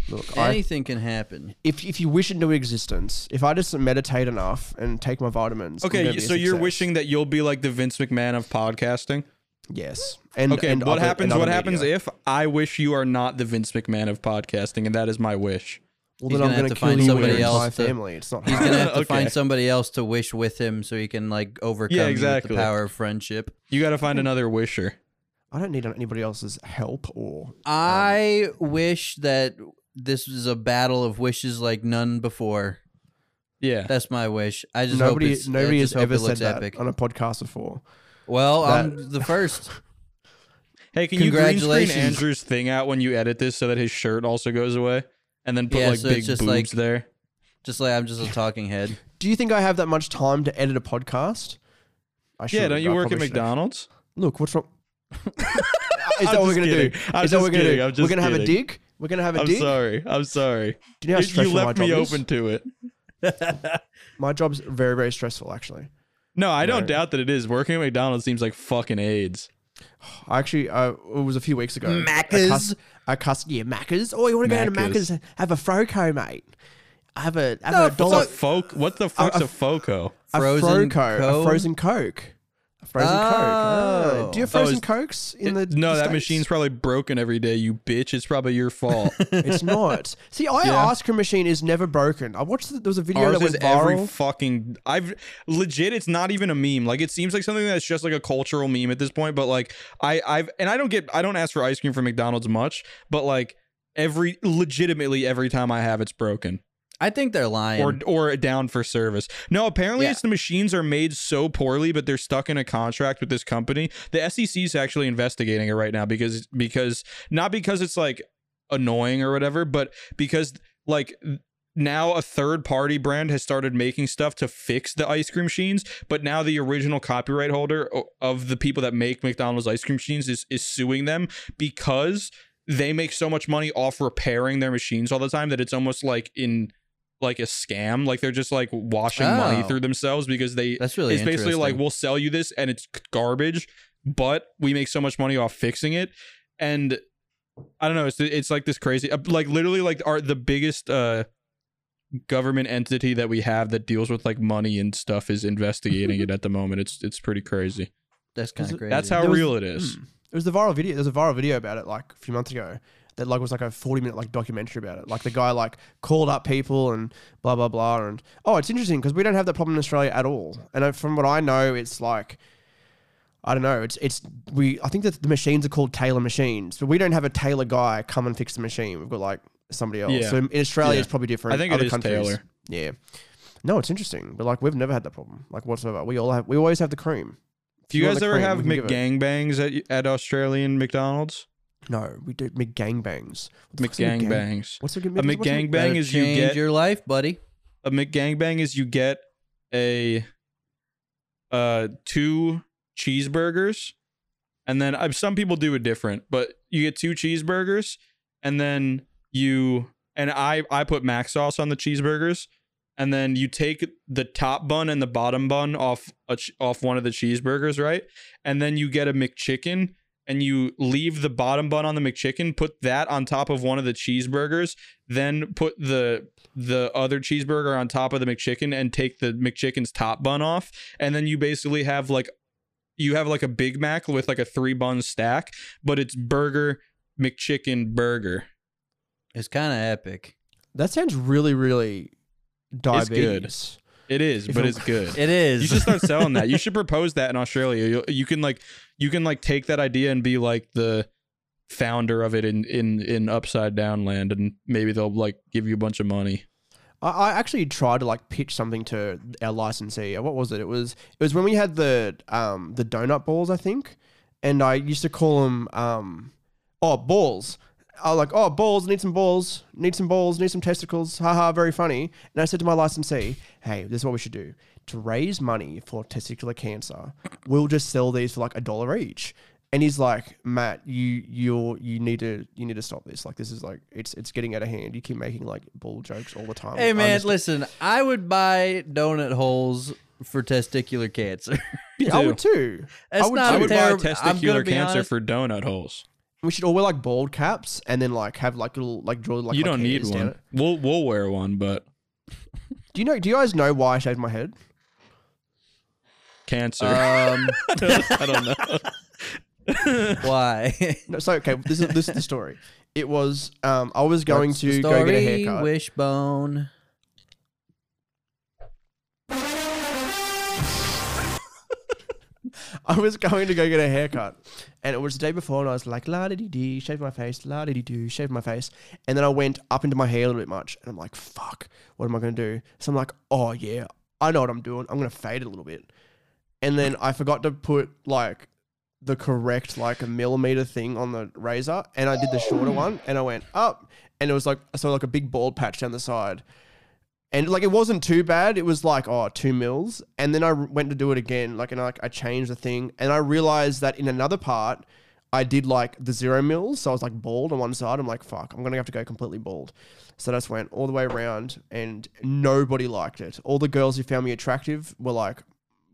Look, I, Anything can happen. if if you wish into existence, if I just meditate enough and take my vitamins, I'm Okay, gonna be a so you're success. wishing that you'll be like the Vince McMahon of podcasting. yes. And Okay, and what other- happens? and What other happens media. if I wish you are not the Vince McMahon of podcasting, and that is my wish? Well, He's then I'm gonna have going to kill find you somebody and your else entire to- family. It's not. He's hard. gonna have to <laughs> Okay. find somebody else to wish with him so he can like overcome you with exactly. the power of friendship. You got to find another wisher. I don't need anybody else's help or. I um, wish that this was a battle of wishes like none before. Yeah. That's my wish. I just nobody, hope it's, nobody I has just hope ever said looks that epic. on a podcast before. Well, that- I'm the first. <laughs> Hey, can you green screen Congratulations. Andrew's thing out when you edit this so that his shirt also goes away, and then put Yeah, like so it's big just boobs like- there? Just like I'm just a talking head. <laughs> Do you think I have that much time to edit a podcast? I Yeah, don't you I work at probably should. McDonald's? Look, what's wrong? <laughs> Is that what we're gonna kidding. do? I'm Is that what we're gonna kidding. do? I'm We're gonna have a dig. We're gonna have a I'm dig. sorry. I'm sorry. Do you know how You, you stressful my left job me is? open to it. <laughs> My job's very, very stressful. Actually, No, I don't No. doubt that it is. Working at McDonald's seems like fucking AIDS. <sighs> I actually, uh, it was a few weeks ago. Macca's? A cuss, a yeah, Macca's. Oh, you want to go to Macca's. Macca's? Have a Froco, mate. I have a have No, a dollar. What's a folk? What the fuck's a- a foco? a Frozen Froco, Co? a frozen Coke, frozen Coke. Oh. oh. Do you have Oh, frozen is- Cokes in the? no, that States? machine's probably broken every day. You bitch. It's probably your fault. <laughs> It's not. See, our Yeah. ice cream machine is never broken. I watched. The, there was a video Ours that is went every fucking. I've legit. It's not even a meme. Like it seems like something that's just like a cultural meme at this point. But like I, I've and I don't get. I don't ask for ice cream from McDonald's much. But like every legitimately every time I have, it's broken I think they're lying. or or down for service. No, apparently Yeah. it's the machines are made so poorly, but they're stuck in a contract with this company. The SEC is actually investigating it right now because because not because it's like annoying or whatever, but because like now a third party brand has started making stuff to fix the ice cream machines, but now the original copyright holder of the people that make McDonald's ice cream machines is is suing them because they make so much money off repairing their machines all the time that it's almost like in like a scam like they're just like washing money Oh. through themselves because they That's really it's basically like we'll sell you this and it's garbage but we make so much money off fixing it and i don't know it's it's like this crazy uh, like literally like our the biggest uh government entity that we have that deals with like money and stuff is investigating it <laughs> at the moment it's it's pretty crazy That's kind of crazy. that's how was- real it is Hmm. It was the viral video. There's a viral video about it like a few months ago. That like was like a 40 minute like documentary about it. Like the guy like called up people and blah blah blah. And oh, it's interesting because we don't have that problem in Australia at all. And from what I know, it's like. I don't know. It's it's we. I think that the machines are called Taylor machines, but we don't have a Taylor guy come and fix the machine. We've got like somebody else. Yeah. So in Australia, Yeah. it's probably different. I think it Other is countries, Taylor. Yeah. No, it's interesting, but like we've never had that problem, like whatsoever. We all have. We always have the cream. Do you want guys ever cream, have. McGangbangs at, at Australian McDonald's? No, we do McGangbangs. What the fuck's a McGang- McGangbangs. What's a, A what's a- McGangbang is you change get your life, buddy. a McGangbang is you get a uh two cheeseburgers and then uh, some people do it different but you get two cheeseburgers and then you and I I put mac sauce on the cheeseburgers and then you take the top bun and the bottom bun off a off one of the cheeseburgers right and then you get a McChicken and you leave the bottom bun on the McChicken put that on top of one of the cheeseburgers then put the the other cheeseburger on top of the McChicken and take the McChicken's top bun off and then you basically have like you have like a Big Mac with like a three bun stack but it's burger McChicken burger It's kind of epic. That sounds really, really good. diabetes. It is but it's good It is. you should start selling that you should <laughs> propose that in Australia you, you can like you can like take that idea and be like the founder of it in in in upside down land and maybe they'll like give you a bunch of money I, I actually tried to like pitch something to our licensee. What was it? It was it was when we had the um the donut balls, I think, and I used to call them um oh balls. I was like, oh balls, need some balls, need some balls, need some testicles. Haha, very funny. And I said to my licensee, hey, this is what we should do to raise money for testicular cancer. We'll just sell these for like a dollar each. And he's like, Matt, you you you need to you need to stop this. Like this is like it's it's getting out of hand. You keep making like ball jokes all the time. Hey I man, understand- listen, I would buy donut holes for testicular cancer. I would too. That's I would not I would buy terrible- I'm gonna testicular be cancer honest. for donut holes. We should all wear like bald caps and then like have like little like draw like you like don't need hairs down one. it. We'll we'll wear one, but Do you know? Do you guys know why I shaved my head? cancer. um, <laughs> I don't know. <laughs> why? <laughs> No, so okay, this is this is the story. It was um I was going What's the to go get a story? haircut. Wishbone. <laughs> I was going to go get a haircut, and it was the day before, and I was like la di dee, shave my face, la di doo, shave my face, and then I went up into my hair a little bit much, and I'm like, fuck, what am I gonna do? So I'm like, oh yeah, I know what I'm doing. I'm gonna fade it a little bit, and then I forgot to put like the correct like a millimeter thing on the razor, and I did the shorter one, and I went up, and it was like I saw like a big bald patch down the side. And like it wasn't too bad. It was like oh two mils, and then I went to do it again. Like and I, like I changed the thing, and I realized that in another part, I did like the zero mils. So I was like bald on one side. I'm like fuck, I'm gonna have to go completely bald. So I just went all the way around, and nobody liked it. All the girls who found me attractive were like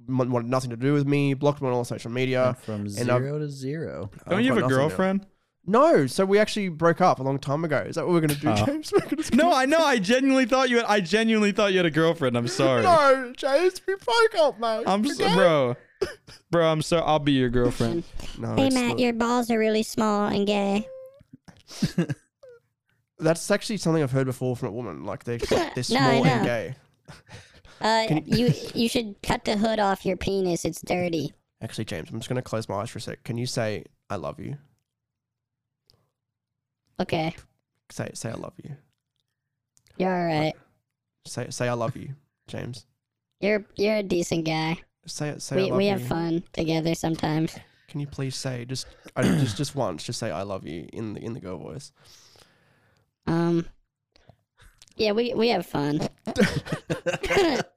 wanted nothing to do with me, blocked me on all social media. From and I've- zero to zero. Don't I've you have a nothing now. girlfriend? No, so we actually broke up a long time ago. Is that what we're gonna do, Oh. James? <laughs> Gonna No, I know. I genuinely thought you. Had, I genuinely thought you had a girlfriend. I'm sorry. No, James, we broke up, mate. I'm so, Okay? bro. Bro, I'm so. I'll be your girlfriend. <laughs> No, Hey Matt, not- your balls are really small and gay. <laughs> That's actually something I've heard before from a woman. Like they're they're small I and gay. Uh, you you should cut the hood off your penis. It's dirty. Actually, James, I'm just gonna close my eyes for a sec. Can you say I love you? Okay, Say say I love you. you're all right. Say say I love you, James. You're you're a decent guy. Say it. Say I We love we you. have fun together sometimes. Can you please say just I, just just once? Just say I love you in the in the girl voice. Um, yeah, we we have fun. <laughs> <laughs>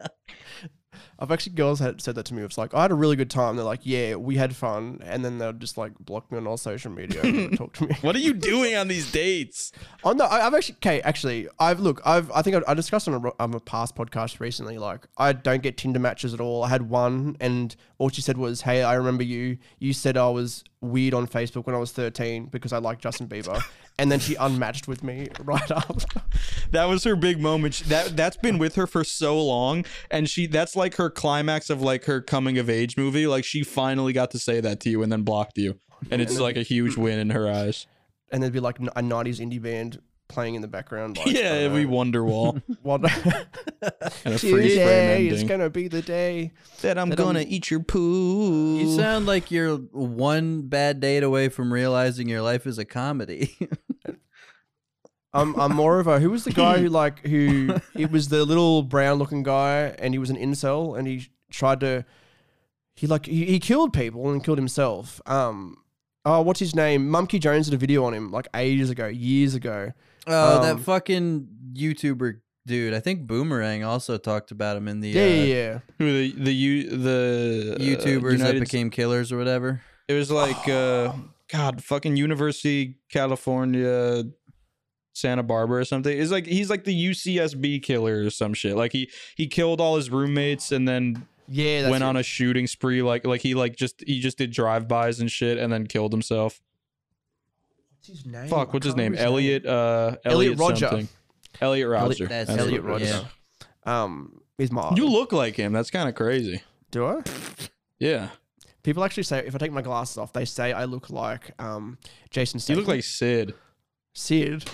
I've actually girls had said that to me. It's like I had a really good time. They're like, yeah, we had fun, and then they'll just like block me on all social media and never <laughs> talk to me. What are you doing on these dates? Oh no, I- I've actually okay. Actually, I've look. I've I think I, I discussed on a, on a past podcast recently. Like I don't get Tinder matches at all. I had one, and all she said was, "Hey, I remember you. You said I was weird on Facebook when I was 13 because I liked Justin Bieber." <laughs> and then she unmatched with me right after. <laughs> That was her big moment. She- That that's been with her for so long, and she that's like her climax of like her coming of age movie. Like she finally got to say that to you and then blocked you, and it's like a huge win in her eyes. and there'd be like n- a 90s indie band playing in the background. Like, Yeah, I don't we know, Wonderwall <laughs> what- <laughs> and a freeze frame Today is ending. gonna be the day. That I'm that I'm- gonna eat your poo. You sound like you're one bad date away from realizing your life is a comedy. I'm I'm more of a who was the guy who <laughs> like who it was the little brown looking guy and he was an incel and he tried to he like he, he killed people and killed himself. Um oh what's his name? Monkey Jones did a video on him like ages ago, years ago. oh, Um, that fucking YouTuber dude. I think Boomerang also talked about him in the Yeah, uh, yeah, yeah. Who the the you the uh, YouTubers that became killers or whatever. It was like uh God, fucking University California Santa Barbara or something. It's like he's like the UCSB killer or some shit. Like he he killed all his roommates and then Yeah, that's went on a shooting spree like like he like just he just did drive-bys and shit and then killed himself. What's his name? Fuck, what's his can't name? Elliot uh Elliot Elliot Rodger. something. Elliot Rouser. That's That's Elliot Rodger. it is. Rodger. Um he's my You look like him. That's kind of crazy. Do I? Yeah. People actually say if I take my glasses off, they say I look like um Jason You look like Sid. Sid.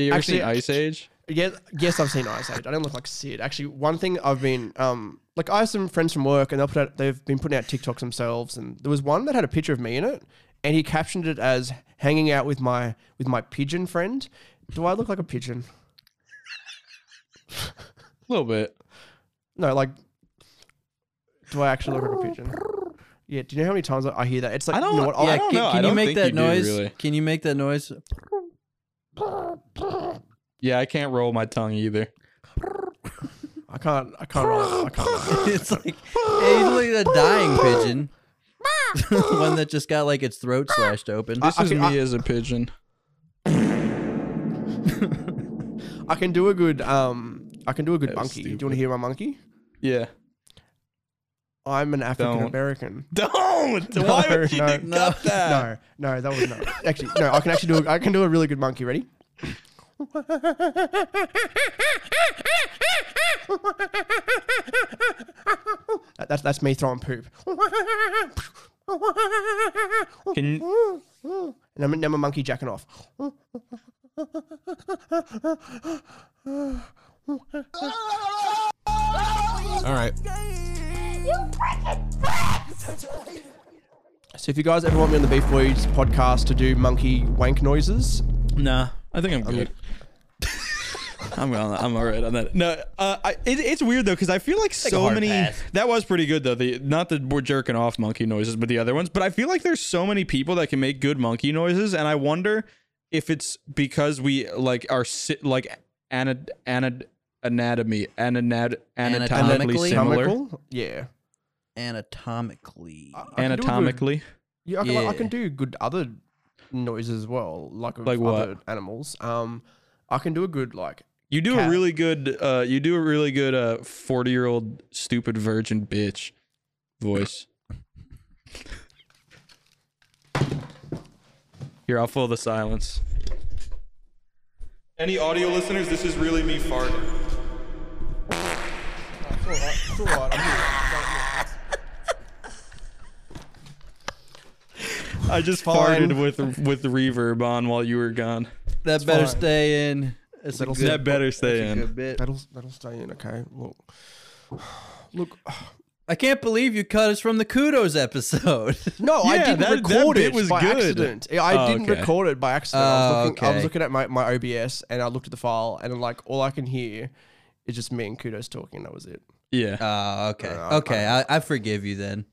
Yeah, you ever Actually, seen Ice Age? Yeah, yes, I've seen Ice Age. I don't look like Sid. Actually, one thing I've been um like I have some friends from work and they'll put out they've been putting out TikToks themselves and there was one that had a picture of me in it and he captioned it as hanging out with my with my pigeon friend. Do I look like a pigeon? A little bit. No, like do I actually look like a pigeon? Yeah. Do you know how many times I I hear that? It's like I don't- You know what? yeah, I, I don't can, know. can I you don't make think that you do, noise? really. Can you make that noise? Yeah, I can't roll my tongue either. I can't. I can't. I can't. <laughs> it's like usually a dying pigeon. <laughs> One that just got like its throat slashed open. This I is can- me I- as a pigeon. <laughs> I can do a good. Um. I can do a good That was monkey. Do you want to hear my monkey? Yeah. I'm an African American. <laughs> Don't. No, Why would you no, think no, that? No, no, that was no. Actually, no. I can actually do. A, I can do a really good monkey. Ready? That- that's that's me throwing poop. Can you, And I'm, I'm a monkey jacking off. All right. So if you guys ever want me on the Beef Boys podcast to do monkey wank noises, Nah, I think I'm good. <laughs> I'm on. I'm all right on that. No, uh, I, it, it's weird though because I feel like so hard many. pass. That was pretty good though. The not the we're jerking off monkey noises, but the other ones. But I feel like there's so many people that can make good monkey noises, and I wonder if it's because we like are si- like anad, anad, anatomy anad, anatomically Anatomically? similar. comical, yeah. Anatomically. I- I can do a good- Anatomically, Yeah, I can, I Yeah. can do good other noises as well, like of Like what? other animals. Um, I can do a good like. you do Cat. a really good. Uh, you do a really good. Uh, forty year old stupid virgin bitch voice. <laughs> Here, I'll fill the silence. Any audio listeners, this is really me farting. I just Fine. farted with with the reverb on while you were gone. that better fine. stay in. That's a That'll good, That better that's stay a in. good bit. That'll that'll stay in. Okay. Look, <sighs> look. <sighs> I can't believe you cut us from the kudos episode. <laughs> No, I Yeah, didn't that- that record bit it was by good. accident. I Oh, didn't okay. record it by accident. I, was Oh, looking, I was looking at my, my OBS and I looked at the file and like all I can hear is just me and Kudos talking. That was it. Yeah. Oh, okay. Uh, okay, I, I forgive you then.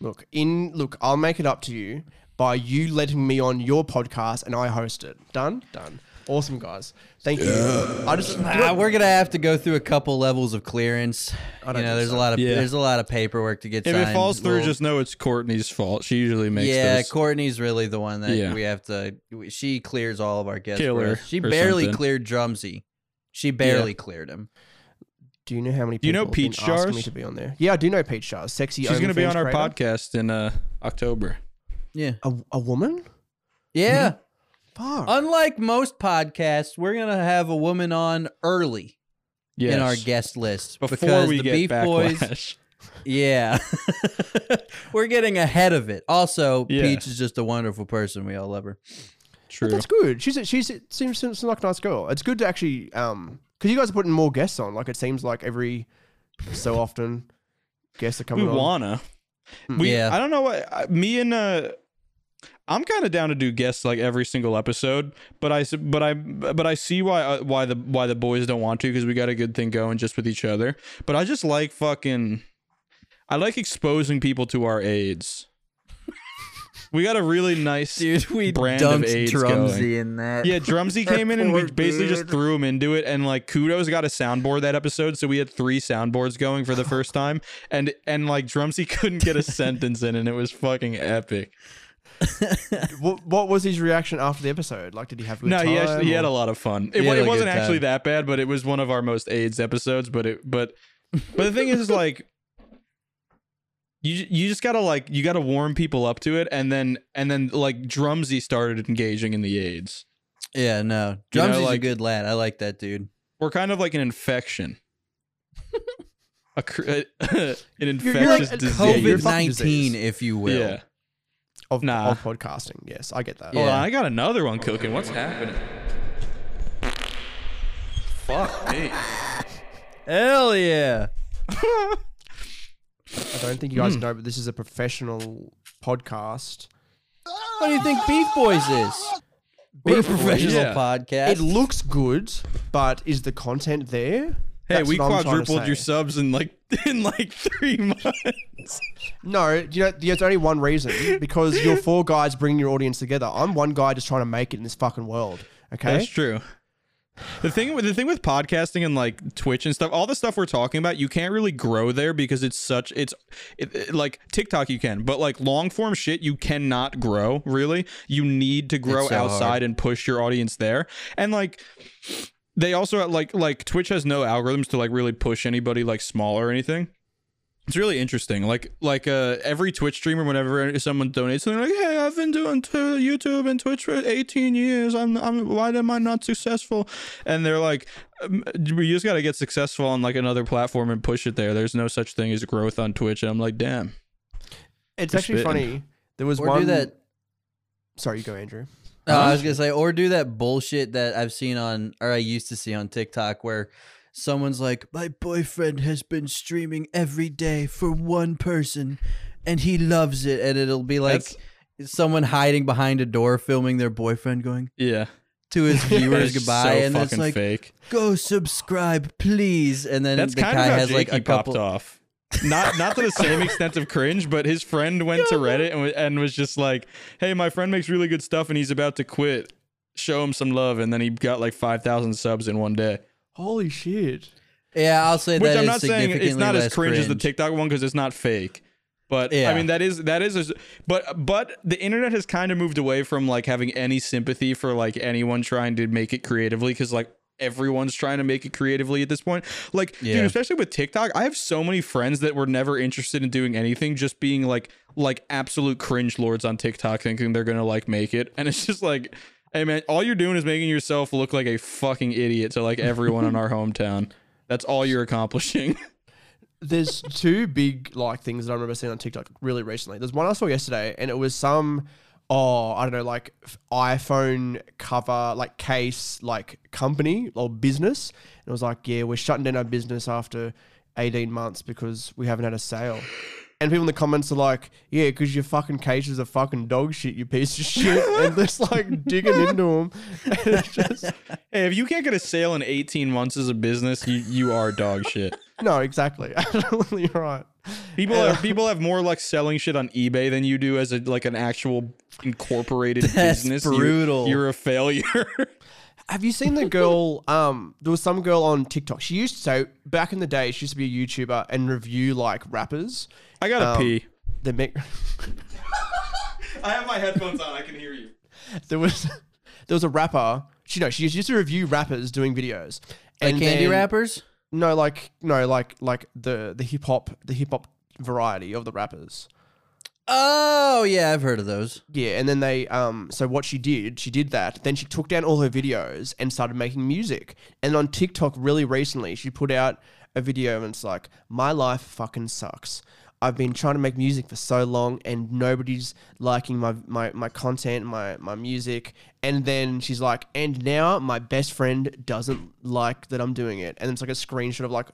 Look, in look, I'll make it up to you by you letting me on your podcast and I host it. Done? Done. Awesome guys. Thank you. I just Ah, we're gonna have to go through a couple levels of clearance. I You don't know, think there's so. a lot of Yeah. there's a lot of paperwork to get if signed. it falls through, We'll- just know it's Courtney's fault. She usually makes yeah, those. Courtney's really the one that Yeah. we have to. She clears all of our guests. Kill for her us. She or barely something. cleared Drumsy. She barely cleared him. Do you know how many Do you know have been Peach asking me Jars? to be on there? Yeah, I do know Peach Jars. Sexy She's gonna be OnlyFans on our creator. podcast in uh, October. Yeah, A, a woman? yeah. Fuck. Unlike most podcasts, we're gonna have a woman on early Yes. in our guest list before because we the get Beef Boys. backlash. <laughs> Yeah, <laughs> we're getting ahead of it. Also, Yeah. Peach is just a wonderful person. We all love her. True. That's good. She's a, she's it seems, seems like a nice girl. It's good to actually um because you guys are putting more guests on. Like it seems like every so often guests are we coming on. wanna. Hmm. We. Yeah. I don't know what I- me and uh. I'm kind of down to do guests like every single episode, but I but I but I see why uh, why the why the boys don't want to because we got a good thing going just with each other. But I just like fucking, I like exposing people to our AIDS. we got a really nice Dude, we brand of AIDS Drumsy going. in that. Yeah, Drumsy <laughs> came in and we basically just threw him into it. And like Kudos got a soundboard that episode, so we had three soundboards going for the first time. And and like Drumsy <laughs> couldn't get a sentence in, and it was fucking epic. <laughs> What, what was his reaction after the episode? Like, did he have a good No, time? he actually he had a lot of fun. It, He wa- had it a wasn't actually time. that bad, but it was one of our most AIDS episodes. But it but but the thing is like. You, you just gotta like you gotta warm people up to it and then and then like Drumsy started engaging in the AIDS. Yeah, no. You know, Drumsy's a like- good lad. I like that dude. We're kind of like an infection. <laughs> a, cr- <laughs> an you're infectious like a disease. Yeah, you're COVID fucking nineteen, disease. if you will. Yeah. Of, Nah. of podcasting. Yes, I get that. Yeah. Hold on, I got another one cooking. What's happening? Fuck <laughs> me. Hell yeah. I don't think you Hmm. guys know, but this is a professional podcast. What do you think Beef Boys is? We're a Beef Boys, professional yeah. podcast. It looks good, but is the content there? Hey, That's we what I'm trying to quadrupled your subs in like <laughs> in like three months. No, you know, there's only one reason because you're four guys bringing your audience together. I'm one guy just trying to make it in this fucking world. Okay. That's true. The thing with the thing with podcasting and like Twitch and stuff, all the stuff we're talking about, you can't really grow there because it's such it's it, it- like TikTok you can, but like long form shit you cannot grow really. You need to grow so outside hard. and push your audience there. And like they also like like Twitch has no algorithms to like really push anybody like small or anything. It's really interesting. Like like uh every Twitch streamer, whenever someone donates something, like, hey, I've been doing t- YouTube and Twitch for 18 years. I'm I'm why am I not successful? And they're like, um, we just got to get successful on like another platform and push it there. There's no such thing as growth on Twitch. And I'm like, damn. It's You're actually spitting. funny. There was Or one do that. Sorry, you go, Andrew. No, I was gonna say, or do that bullshit that I've seen on, or I used to see on TikTok, where someone's like, "My boyfriend has been streaming every day for one person, and he loves it," and it'll be like someone hiding behind a door filming their boyfriend going Yeah. to his <laughs> viewers It's goodbye, so and it's fucking like, fake. "Go subscribe, please," and then That's the kind guy of how has Jakey like a popped couple. off. Not not to the same <laughs> extent of cringe, but his friend went to Reddit and, wa- and was just like, "Hey, my friend makes really good stuff, and he's about to quit. Show him some love." And then he got like five thousand subs in one day. Holy shit. Yeah, I'll say Which that I'm is not saying it's not as less cringe, as the TikTok one because it's not fake. But yeah. I mean that is that is, a, but but the internet has kind of moved away from like having any sympathy for like anyone trying to make it creatively because like everyone's trying to make it creatively at this point. Like, dude, especially with TikTok, I have so many friends that were never interested in doing anything, just being like like absolute cringe lords on TikTok, thinking they're gonna like make it, and it's just like. Hey man, all you're doing is making yourself look like a fucking idiot to like everyone in our <laughs> hometown. That's all you're accomplishing. <laughs> There's two big like things that I remember seeing on TikTok really recently. There's one I saw yesterday, and it was some oh I don't know like iPhone cover like case like company or business, and it was like yeah we're shutting down our business after 18 months because we haven't had a sale. And people in the comments are like, "Yeah, because your fucking cases are fucking dog shit, you piece of shit," <laughs> and just like digging into them. <laughs> And it's just Hey, if you can't get a sale in 18 months as a business, you, you are dog shit. no, exactly, <laughs> absolutely right. People are people have more like selling shit on eBay than you do as a like an actual incorporated That's business. You're- brutal. You're, a failure. Have you seen the <laughs> girl? Um, there was some girl on TikTok. She used to, so back in the day. She used to be a YouTuber and review like rappers. I gotta Um, pee. They make <laughs> I have my headphones on. I can hear you. there was <laughs> there was a rapper. She no, she used to review rappers doing videos. Like candy then- wrappers. No, like no, like like the the hip hop the hip hop variety of the rappers. Oh yeah, I've heard of those. Yeah, and then they um so what she did, she did that. Then she took down all her videos and started making music. And on TikTok really recently, she put out a video and it's like, "My life fucking sucks. I've been trying to make music for so long and nobody's liking my my my content, my my music." And then she's like, "And now my best friend doesn't like that I'm doing it." And it's like a screenshot of like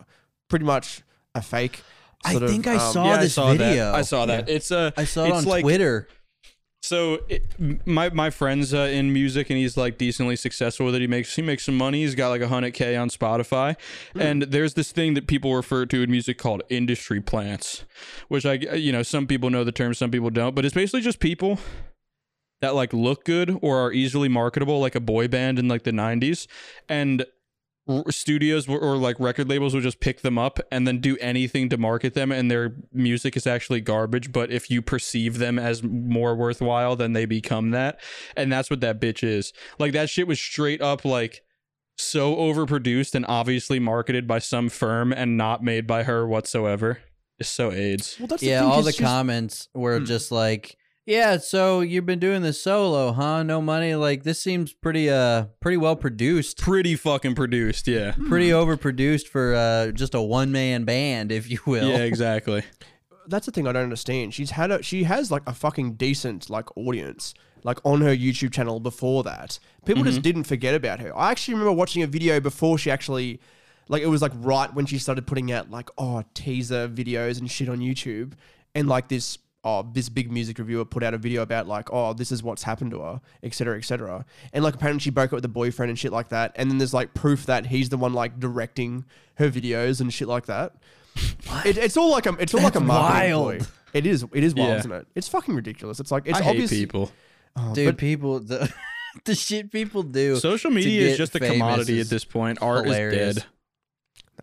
pretty much a fake I sort of, think I um, saw yeah, this I saw video. that. I saw that. It's uh, I saw it it's on like, Twitter. So it, my my friend's uh, in music and he's like decently successful with it. He makes he makes some money. He's got like a hundred k on Spotify, and there's this thing that people refer to in music called industry plants, which I you know some people know the term, some people don't, but it's basically just people that like look good or are easily marketable, like a boy band in like the '90s, and r- studios w- or like record labels will just pick them up and then do anything to market them and their music is actually garbage but if you perceive them as more worthwhile then they become that and that's what that bitch is. Like that shit was straight up like so overproduced and obviously marketed by some firm and not made by her whatsoever. It's so aids. Well, that's Yeah, the thing, all 'cause the she's- comments were Hmm. just like, "Yeah, so you've been doing this solo, huh? No money. Like this seems pretty uh pretty well produced, pretty fucking produced yeah pretty overproduced for uh just a one man band, if you will." yeah exactly <laughs> that's the thing I don't understand. She's had a she has like a fucking decent like audience like on her YouTube channel before that. People just didn't forget about her. I actually remember watching a video before she actually like it was like right when she started putting out like oh teaser videos and shit on YouTube and like this oh this big music reviewer put out a video about like oh this is what's happened to her etc etc and like apparently she broke up with the boyfriend and shit like that and then there's like proof that he's the one like directing her videos and shit like that It, it's all like a it's all like a That's marketing wild. ploy. It is it is wild, Yeah. isn't it? It's fucking ridiculous. It's like it's I hate obvious. people. Oh, Dude, but people the <laughs> the shit people do. Social media is get just a famous commodity is at this point. Art hilarious. is dead.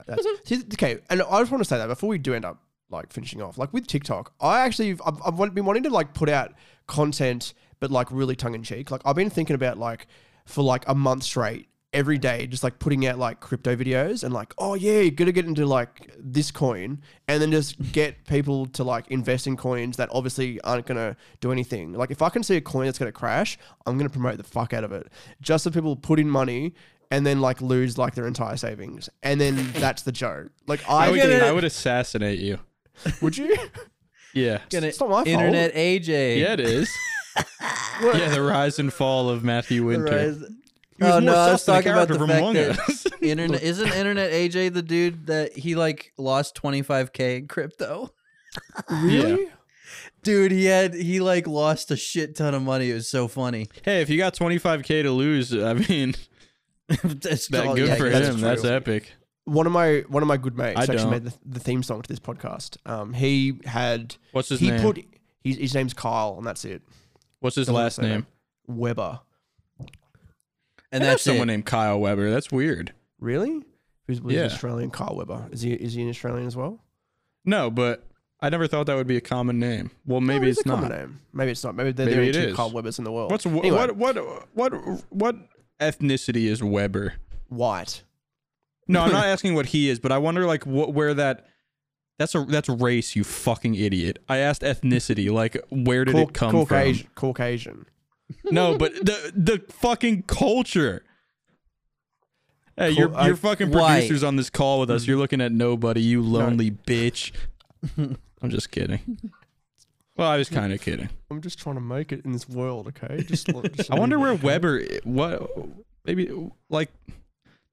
That's, see, okay, and I just want to say that before we do end up like finishing off, like with TikTok, I actually I've, I've been wanting to like put out content, but like really tongue in cheek. Like I've been thinking about like for like a month straight, every day, just like putting out like crypto videos and like, oh yeah, you're gonna get into like this coin, and then just get people to like invest in coins that obviously aren't gonna do anything. Like if I can see a coin that's gonna crash, I'm gonna promote the fuck out of it, just so people put in money. And then like lose like their entire savings, and then <laughs> that's the joke. Like I I would, I would assassinate you. Would you? Yeah. <laughs> Gonna It's not my fault. Internet AJ. Yeah, it is. <laughs> yeah, the rise and fall of Matthew Winter. rise- He was Oh, more no, I was sus than talking about character the from fact Among that- <laughs> Internet isn't Internet AJ the dude that he like lost 25k in crypto? Really? Dude, he had he like lost a shit ton of money. It was so funny. hey, if you got 25k to lose, I mean, That's that called- good yeah, for that's him. true. That's epic. One of my one of my good mates I actually don't. made the, the theme song to this podcast. Um, he had What's his he name? put his, his name's Kyle, and that's it. What's his last say name? Weber. And that's someone named Kyle Weber. That's weird. Really? Who's, who's Yeah. Australian? Kyle Weber. Is he is he an Australian as well? No, but I never thought that would be a common name. Well, maybe Oh, it's a common not. name. Maybe it's not. Maybe they're Maybe the only it two is. Kyle Webers in the world. What's wh- Anyway, what what what what ethnicity is Weber? white? No, I'm not <laughs> asking what he is, but I wonder like what where that that's a that's race, you fucking idiot. I asked ethnicity, like where did Cau- it come Caucasian. Caucasian. No, <laughs> but the the fucking culture. Hey, Cool, your I- your fucking White. producers on this call with us. You're looking at nobody, you lonely bitch. <laughs> I'm just kidding. Well, I was kind of kidding. I'm just trying to make it in this world. Okay. Just. just I wonder where. Weber what maybe like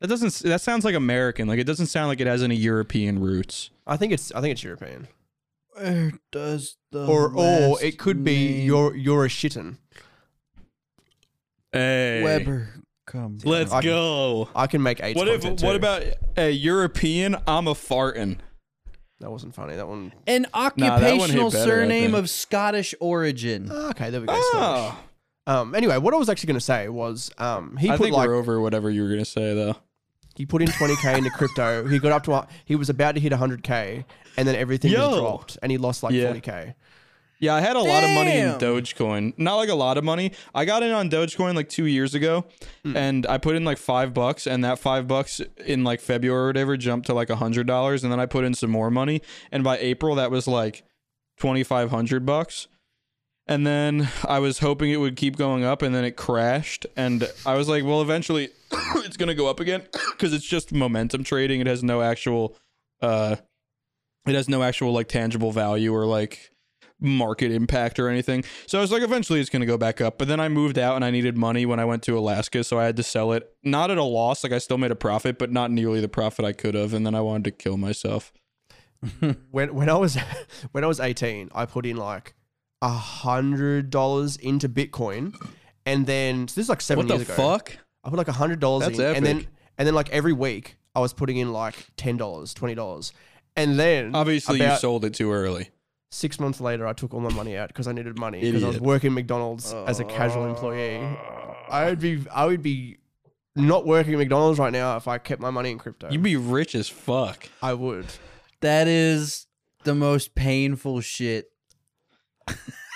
that doesn't that sounds like American. Like it doesn't sound like it has any European roots. I think it's. I think it's European. Where does the Or or it could be name you're you're a shitten. Hey, Weber come? let's I- go. I can make eight. What if what about a European? I'm a farting. That wasn't funny. That one. An one hit occupational better, I surname think. of Scottish origin. Ah, Okay, there we go. Scottish. Oh, Um. Anyway, what I was actually going to say was, um, he I put think like we're over whatever you were gonna say though. He put in 20k into crypto. He got up to a, he was about to hit 100k, and then everything Yo. just dropped, and he lost like Yeah. 40k. Yeah, I had a lot of money in Dogecoin. Not like a lot of money. I got in on Dogecoin like two years ago, Hmm. and I put in like five bucks, and that five bucks in like February or whatever jumped to like a hundred dollars, and then I put in some more money, and by April that was like twenty five hundred bucks. And then I was hoping it would keep going up, and then it crashed. And I was like, well, eventually <coughs> it's gonna go up again <coughs> because it's just momentum trading. It has no actual, uh, it has no actual like tangible value or like market impact or anything. So I was like, eventually it's going to go back up. But then I moved out and I needed money when I went to Alaska. So I had to sell it, not at a loss. Like I still made a profit, but not nearly the profit I could have. And then I wanted to kill myself. <laughs> When when I was <laughs> when I was 18, I put in like a hundred dollars into Bitcoin, and then so this is like seven what years the ago. fuck? I put like a hundred dollars in, That's and then epic. and then like every week I was putting in like ten dollars, twenty dollars, and then Obviously, you about sold it too early. six months later, I took all my money out because I needed money because I was Idiot. working McDonald's as a casual employee. I would be I would be not working at McDonald's right now if I kept my money in crypto. You'd be rich as fuck. I would. That is the most painful shit.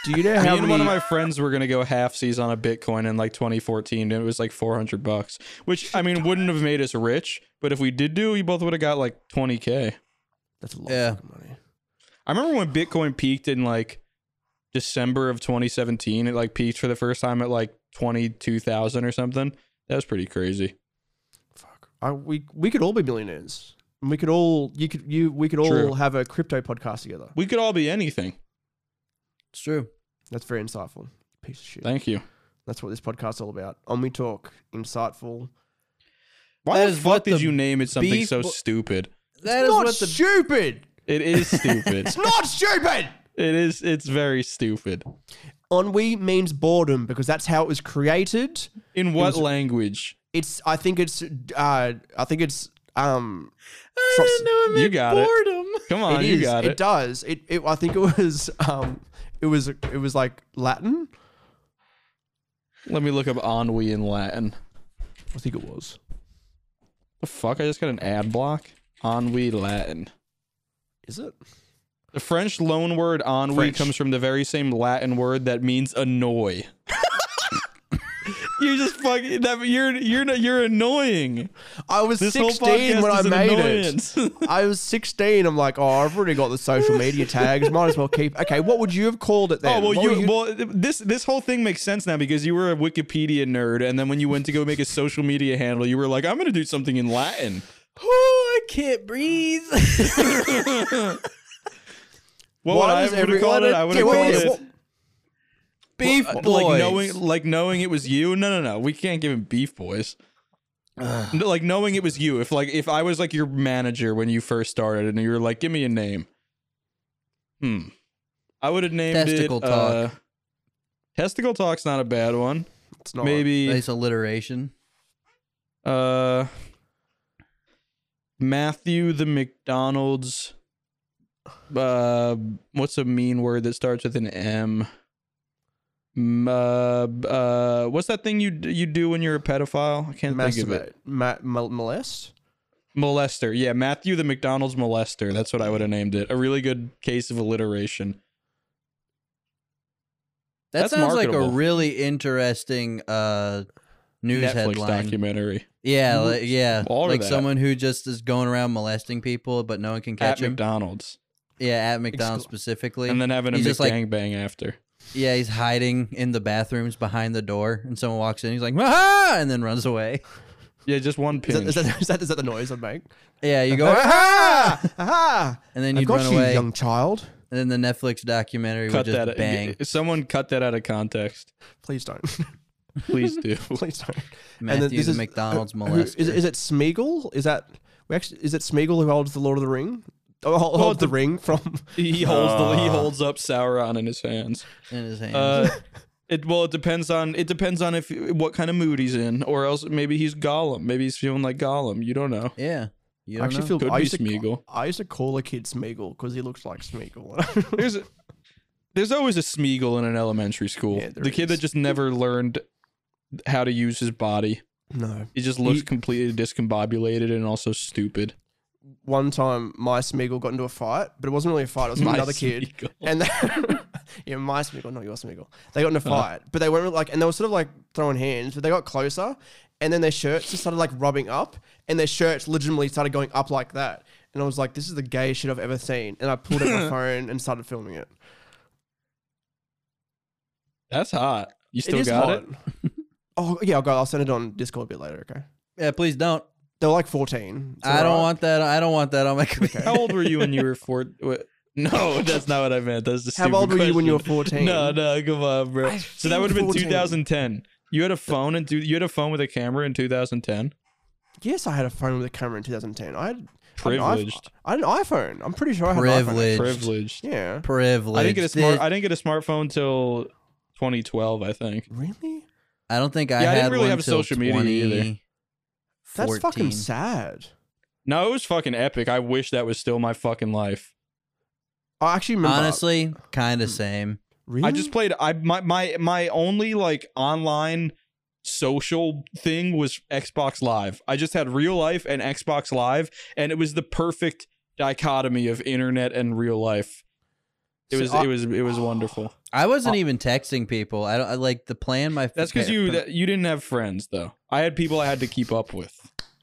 Do you know Me how and one of my friends were gonna go halfsies on a Bitcoin in like 2014, and it was like 400 bucks, which I mean wouldn't have made us rich, but if we did do, we both would have got like 20k. That's a lot Yeah. of money. I remember when Bitcoin peaked in like December of 2017. It like peaked for the first time at like 22,000 or something. That was pretty crazy. Fuck. I, we we could all be millionaires. And we could all you could you we could all True. have a crypto podcast together. We could all be anything. It's true. That's very insightful. Piece of shit. Thank you. That's what this podcast's all about. On we talk, insightful. Why That the is fuck what did the you name it something beef so bo- stupid? That it's is not what the stupid. It is <laughs> stupid. It's not stupid. it is. It's very stupid. Ennui means boredom because that's how it was created. In what was- language? It's I think it's uh I think it's um I didn't know it You meant got it. boredom. Come on, It you is. got it. it. does. It, it. I think it was. Um. It was. It was like Latin. Let me look up ennui in Latin. I think it was. The fuck? I just got an ad block. Ennui Latin. Is it? The French loan word ennui French. comes from the very same Latin word that means annoy. <laughs> you're just fucking. That, you're you're you're annoying. I was This 16 when I made annoyance. it. <laughs> I was 16. I'm like, oh, I've already got the social <laughs> media tags. Might as well keep. Okay, what would you have called it oh, then? Oh well, What you, were well this this whole thing makes sense now because you were a Wikipedia nerd, and then when you went to go make a social media handle, you were like, "I'm gonna do something in Latin." Oh, I can't breathe. <laughs> What would I have called it? I would have called it what- Beef uh, boys. like knowing like knowing it was you. No, no, no. We can't give him beef boys. No, like knowing it was you. If like if I was like your manager when you first started, and you were like, "Give me a name." Hmm. I would have named Testicle it. talk. Uh, Testicle talk's not a bad one. It's not. Maybe nice alliteration. uh Matthew the McDonald's uh what's a mean word that starts with an M? M- uh, uh what's that thing you you do when you're a pedophile? I can't think of it. Masturbate. Ma- mol- molest? Molester. Yeah, Matthew the McDonald's molester. That's what I would have named it. A really good case of alliteration. That That's sounds like a really interesting uh news Netflix headline. documentary. Yeah, like, yeah, All like someone who just is going around molesting people, but no one can catch At him. McDonald's. Yeah, at McDonald's specifically. And then having a He's just like- McGangbang after. Yeah, he's hiding in the bathrooms behind the door, and someone walks in. He's like, ah, and then runs away. Yeah, just one Is pinch. that, is, that, is, that, is that the noise I make? Yeah, you go, <laughs> ah! ah! and then I you'd got run you, away. young child. And then the Netflix documentary cut would just that bang. someone cut that out of context. Please don't. <laughs> Please do. <laughs> Please don't. Matthew then this the is- McDonald's Who- molester. is, is it Smeagol? Is that we actually? Is it Smeagol who holds the Lord of the Ring? Oh, hol- Oh, holds the, the- ring from. <laughs> He <laughs> holds the he Uh. holds up Sauron in his hands. in his hands? Uh, <laughs> it well, it depends on it depends on if what kind of mood he's in, or else maybe he's Gollum. Maybe he's feeling like Gollum. You don't know. yeah, you I don't actually know. feel Could I be used, to, Smeagol. I used to call a kid Smeagol because he looks like Smeagol. There's a, there's always a Smeagol in an elementary school. Yeah, there the kid that just never learned how to use his body. no. He just looks He- completely discombobulated and also stupid. One time, my Smeagol got into a fight, but it wasn't really a fight. It was with My another kid. And they, <laughs> yeah, my Smeagol, not your Smeagol. They got in a Uh-huh. fight, but they weren't like, and they were sort of like throwing hands, but they got closer, and then their shirts just started like rubbing up, and their shirts legitimately started going up like that. And I was like, this is the gayest shit I've ever seen. And I pulled out my <laughs> phone and started filming it. That's hot. You still it is got hot. it? <laughs> Oh yeah, I'll go. I'll send it on Discord a bit later. Okay. yeah, please don't. They're like fourteen. It's I don't alright. want that. I don't want that on my computer. How old were you when you were <laughs> four? What? No, <laughs> that's not what I meant. That's the How old were you when you were fourteen? <laughs> No, no, come on, bro. I So that think would have been 14. 2010. You had a phone and you had a phone with a camera in 2010. Yes, I had a phone with a camera in 2010. I had I had an iPhone- Privileged. I had an iPhone. I'm pretty sure I had an iPhone. Privileged. Privileged. Yeah. Privilege. I didn't get a smart. I didn't get a smartphone till 2012. I think. Really? I don't think I Yeah, I didn't really one have till social media either. 2014. That's fucking sad. No, it was fucking epic. I wish that was still my fucking life. I actually remember. Honestly, kind of same. really? I just played. I my my my only like online social thing was Xbox Live. I just had real life and Xbox Live, and it was the perfect dichotomy of internet and real life. It See, was I- it was it was wonderful. I wasn't Uh, even texting people. I don't I like the plan. My That's because you that, you didn't have friends though. I had people I had to keep up with.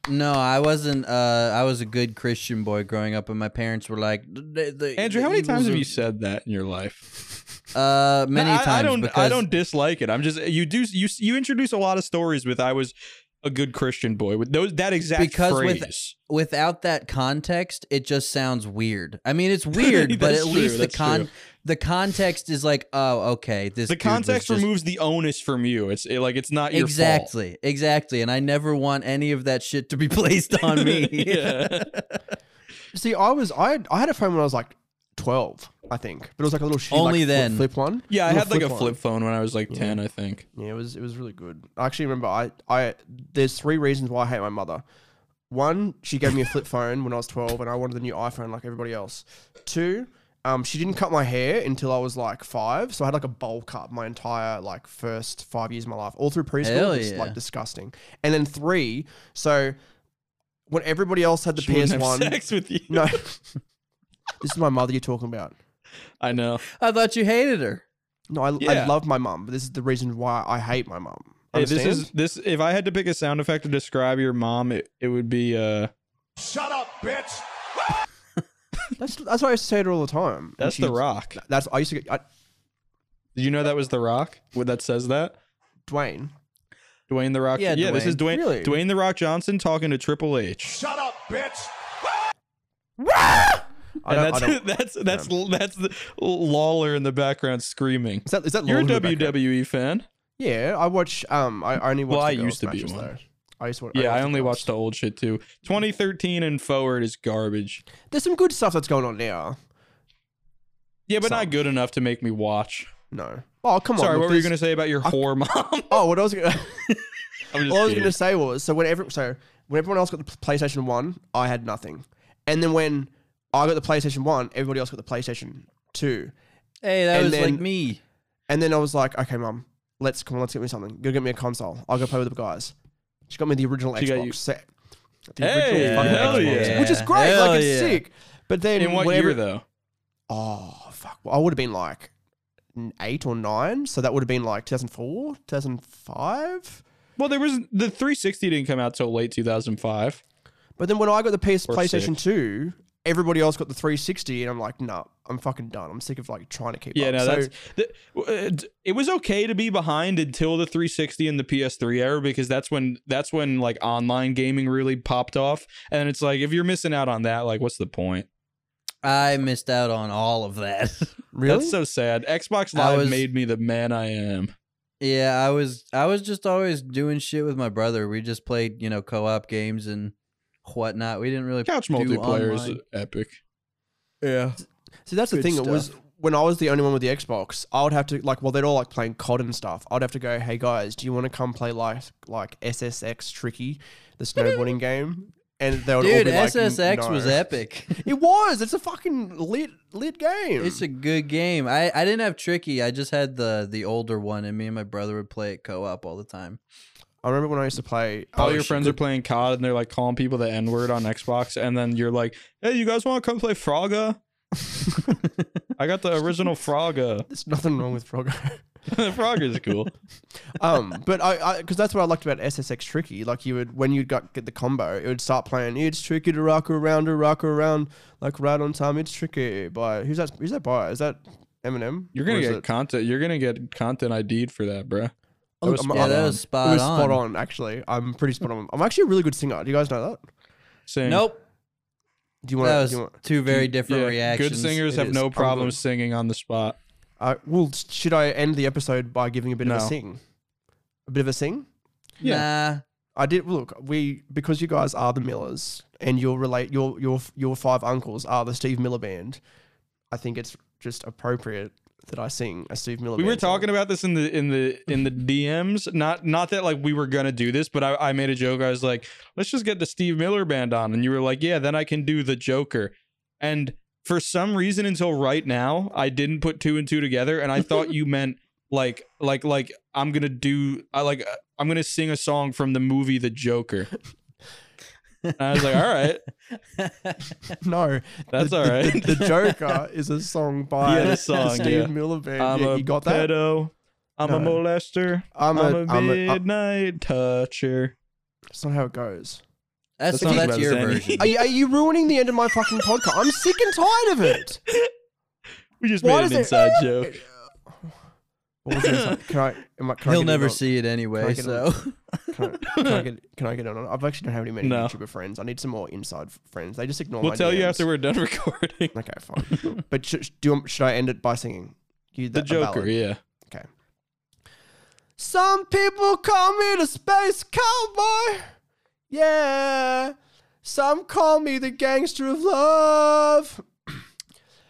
No, I wasn't. Uh, I was a good Christian boy growing up, and my parents were like, the, the, Andrew, how many times have you said that in your life? <laughs> Uh, many I, times. I don't. because I don't dislike it. I'm just you do you you introduce a lot of stories with I was a good Christian boy with those that exact Because with- Without that context, it just sounds weird. I mean, it's weird, <laughs> but at true, least the con true. The context is like, oh, okay. This the context just- removes the onus from you. It's it, like it's not your fault. exactly, exactly. And I never want any of that shit to be <laughs> placed on me. <laughs> Yeah. <laughs> see. I was. I had, I had a phone when I was like 12, I think, but it was like a little shitty, Only like, flip- then. flip one. Yeah, I had like a one. flip phone when I was like ten, I think. Yeah, it was it was really good. I actually remember I I there's three reasons why I hate my mother. one, she gave me a flip phone when I was 12 and I wanted the new iPhone like everybody else. Two, um, she didn't cut my hair until I was like five. So I had like a bowl cut my entire like first five years of my life, all through preschool. Hell It's yeah. like disgusting. And then three, so when everybody else had the She wouldn't have PS1. <laughs> sex with you. No. <laughs> this is my mother you're talking about. I know. I thought you hated her. No, I, I love my mum, but this is the reason why I hate my mum. Hey, this is this. If I had to pick a sound effect to describe your mom, it, it would be uh. Shut up, bitch. That's that's what I used to say to her all the time. And That's the she's- Rock. That's I used to get I, Did you know that was the Rock? What that says that? Dwayne. Dwayne the Rock. Yeah, yeah. This is Dwayne. Really? Dwayne the Rock Johnson talking to Triple H. Shut up, bitch. I And don't, I <laughs> that's don't, that's that's that's the Lawler in the background screaming. is that is that You're a Lord in the background? WWE fan. Yeah, I watch. Um, I only watch. Well, the I girls' used to be matches, one. Though. I used to. Yeah, I watch the only girls. watched the old shit too. 2013 and forward is garbage. There's some good stuff that's going on now. Yeah, but Some. not good enough to make me watch. No. Oh come on. Sorry, look, what were you gonna say about your whore <laughs> mom? Oh, what I was gonna. <laughs> I'm I was going to say was so when every, so when everyone else got the PlayStation One, I had nothing, and then when I got the PlayStation One, everybody else got the PlayStation Two, Hey, that And was then- like me. and then I was like, okay, mom, let's come on, let's get me something. Go get me a console. I'll go play with the guys. She got me the original She Xbox set. The Hey, fucking hell Xbox, yeah. which is great. Hell like it's yeah. sick. But then In what whenever- year though? Oh fuck! Well, I would have been like eight or nine, so that would have been like 2004, 2005. Well, there was the 360 didn't come out till late 2005. But then when I got the PS Or PlayStation six. 2, everybody else got the 360, and I'm like, no, I'm fucking done. I'm sick of like trying to keep Yeah, up. no, So- that's the, uh, it was okay to be behind until the 360 and the PS3 era because that's when that's when like online gaming really popped off. And it's like if you're missing out on that, like what's the point? I missed out on all of that. <laughs> really. That's so sad. Xbox Live was- made me the man I am. yeah, I was I was just always doing shit with my brother. We just played, you know, co-op games and whatnot. We didn't really Couch do multiplayer is online. epic. yeah. See, that's the Good thing. It was stuff. when I was the only one with the Xbox. I would have to like, well, they'd all like playing COD and stuff. I'd have to go, hey guys, do you want to come play like like SSX Tricky, the snowboarding game? And they would all Dude, be like, Dude, SSX was epic. <laughs> It was. It's a fucking lit lit game. It's a good game. I, I didn't have Tricky. I just had the the older one, and me and my brother would play it co-op all the time. I remember when I used to play. All oh, your friends the- are playing COD and they're like calling people the N word on Xbox, and then you're like, "Hey, you guys want to come play Frogger? <laughs> I got the original Frogger. There's nothing wrong with Frogger. <laughs> Frogger's cool. <laughs> um, but I, because that's what I liked about SSX Tricky. Like you would, when you got get the combo, it would start playing. It's tricky to rock around, to rock around, like right on time. It's tricky. By who's that? Who's that by? Is that Eminem? You're gonna get it- content. You're gonna get content ID'd for that, bruh. Oh, was I'm- spot Yeah, that on. was It spot was on. spot on. Actually, I'm pretty spot on. I'm actually a really good singer. Do you guys know that? Sing. Nope, Do you want? that to? was Do you want? two very different Yeah, reactions. good singers It have is. no problem good. singing on the spot. Uh, well, should I end the episode by giving a bit of No. a sing? A bit of a sing. Nah, I did look. We because you guys are the Millers, and your relate your your your five uncles are the Steve Miller band. I think it's just appropriate that I sing a Steve Miller. We were band song. talking about this in the in the in the DMs. Not not that like we were gonna do this, but I, I made a joke. I was like, let's just get the Steve Miller band on, and you were like, yeah, then I can do the Joker. And for some reason, until right now, I didn't put two and two together, and I thought you <laughs> meant like like like I'm gonna do I like I'm gonna sing a song from the movie The Joker. And I was like, all right, <laughs> No, That's the, all the- The, the <laughs> Joker is a song by Yeah, the the song, Steve yeah. Miller band. I'm Yeah, a you got that? pedo. I'm a No. molester. I'm I'm a. a I'm a. I'm- midnight toucher. That's not how it goes. that's That's that's, not about your Zanny. version. Are you, are you ruining the end of my fucking podcast? I'm sick and tired of it. <laughs> We just Why made an does it- inside joke. What was the <laughs> inside- Can I? Am I can He'll get in never see it Can I anyway. get So Can I, can I get? Can I get on? I've actually don't have any many No. YouTuber friends. I need some more inside f- friends. They just ignore. We'll my tell you DMs. after we're done <laughs> recording. Okay, fine. but sh- sh- do you, want- should I end it by singing? You The a Joker, ballad? yeah. Some people call me the space cowboy. Yeah. Some call me the gangster of love.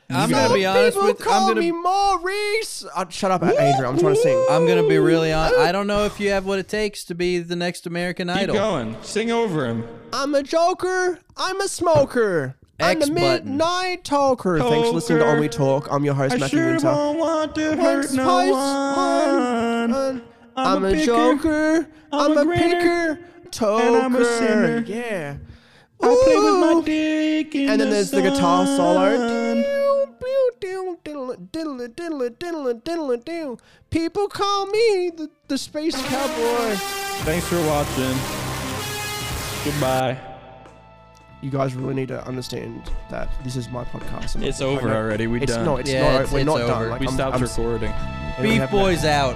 I'm gonna be honest people with. call I'm gonna. me Maurice. Uh, shut up, Adrian. I'm trying to sing. I'm gonna be really honest. I don't know if you have what it takes to be the next American idol. Keep Idol. going. Sing over him. I'm a joker. I'm a smoker. I'm X a button. midnight talker. Thanks for listening to Talker. Only Talk. I'm your host, I Matthew sure Winter. won't want to One hurt no spice, one. one. I'm I'm, a a, picker. joker. I'm, I'm a a picker. Toker. And I'm a sinner. Yeah. I play with my Ooh. dick in And then the there's the guitar solo. sun. People call me the, the space cowboy. Thanks for watching. Goodbye. You guys really need to understand that this is my podcast. and It's over already. We it's done. no, it's Yeah, not. it's- we're it's not over. done. Like, we I'm- stopped I'm- recording. Beef have no- Boys out.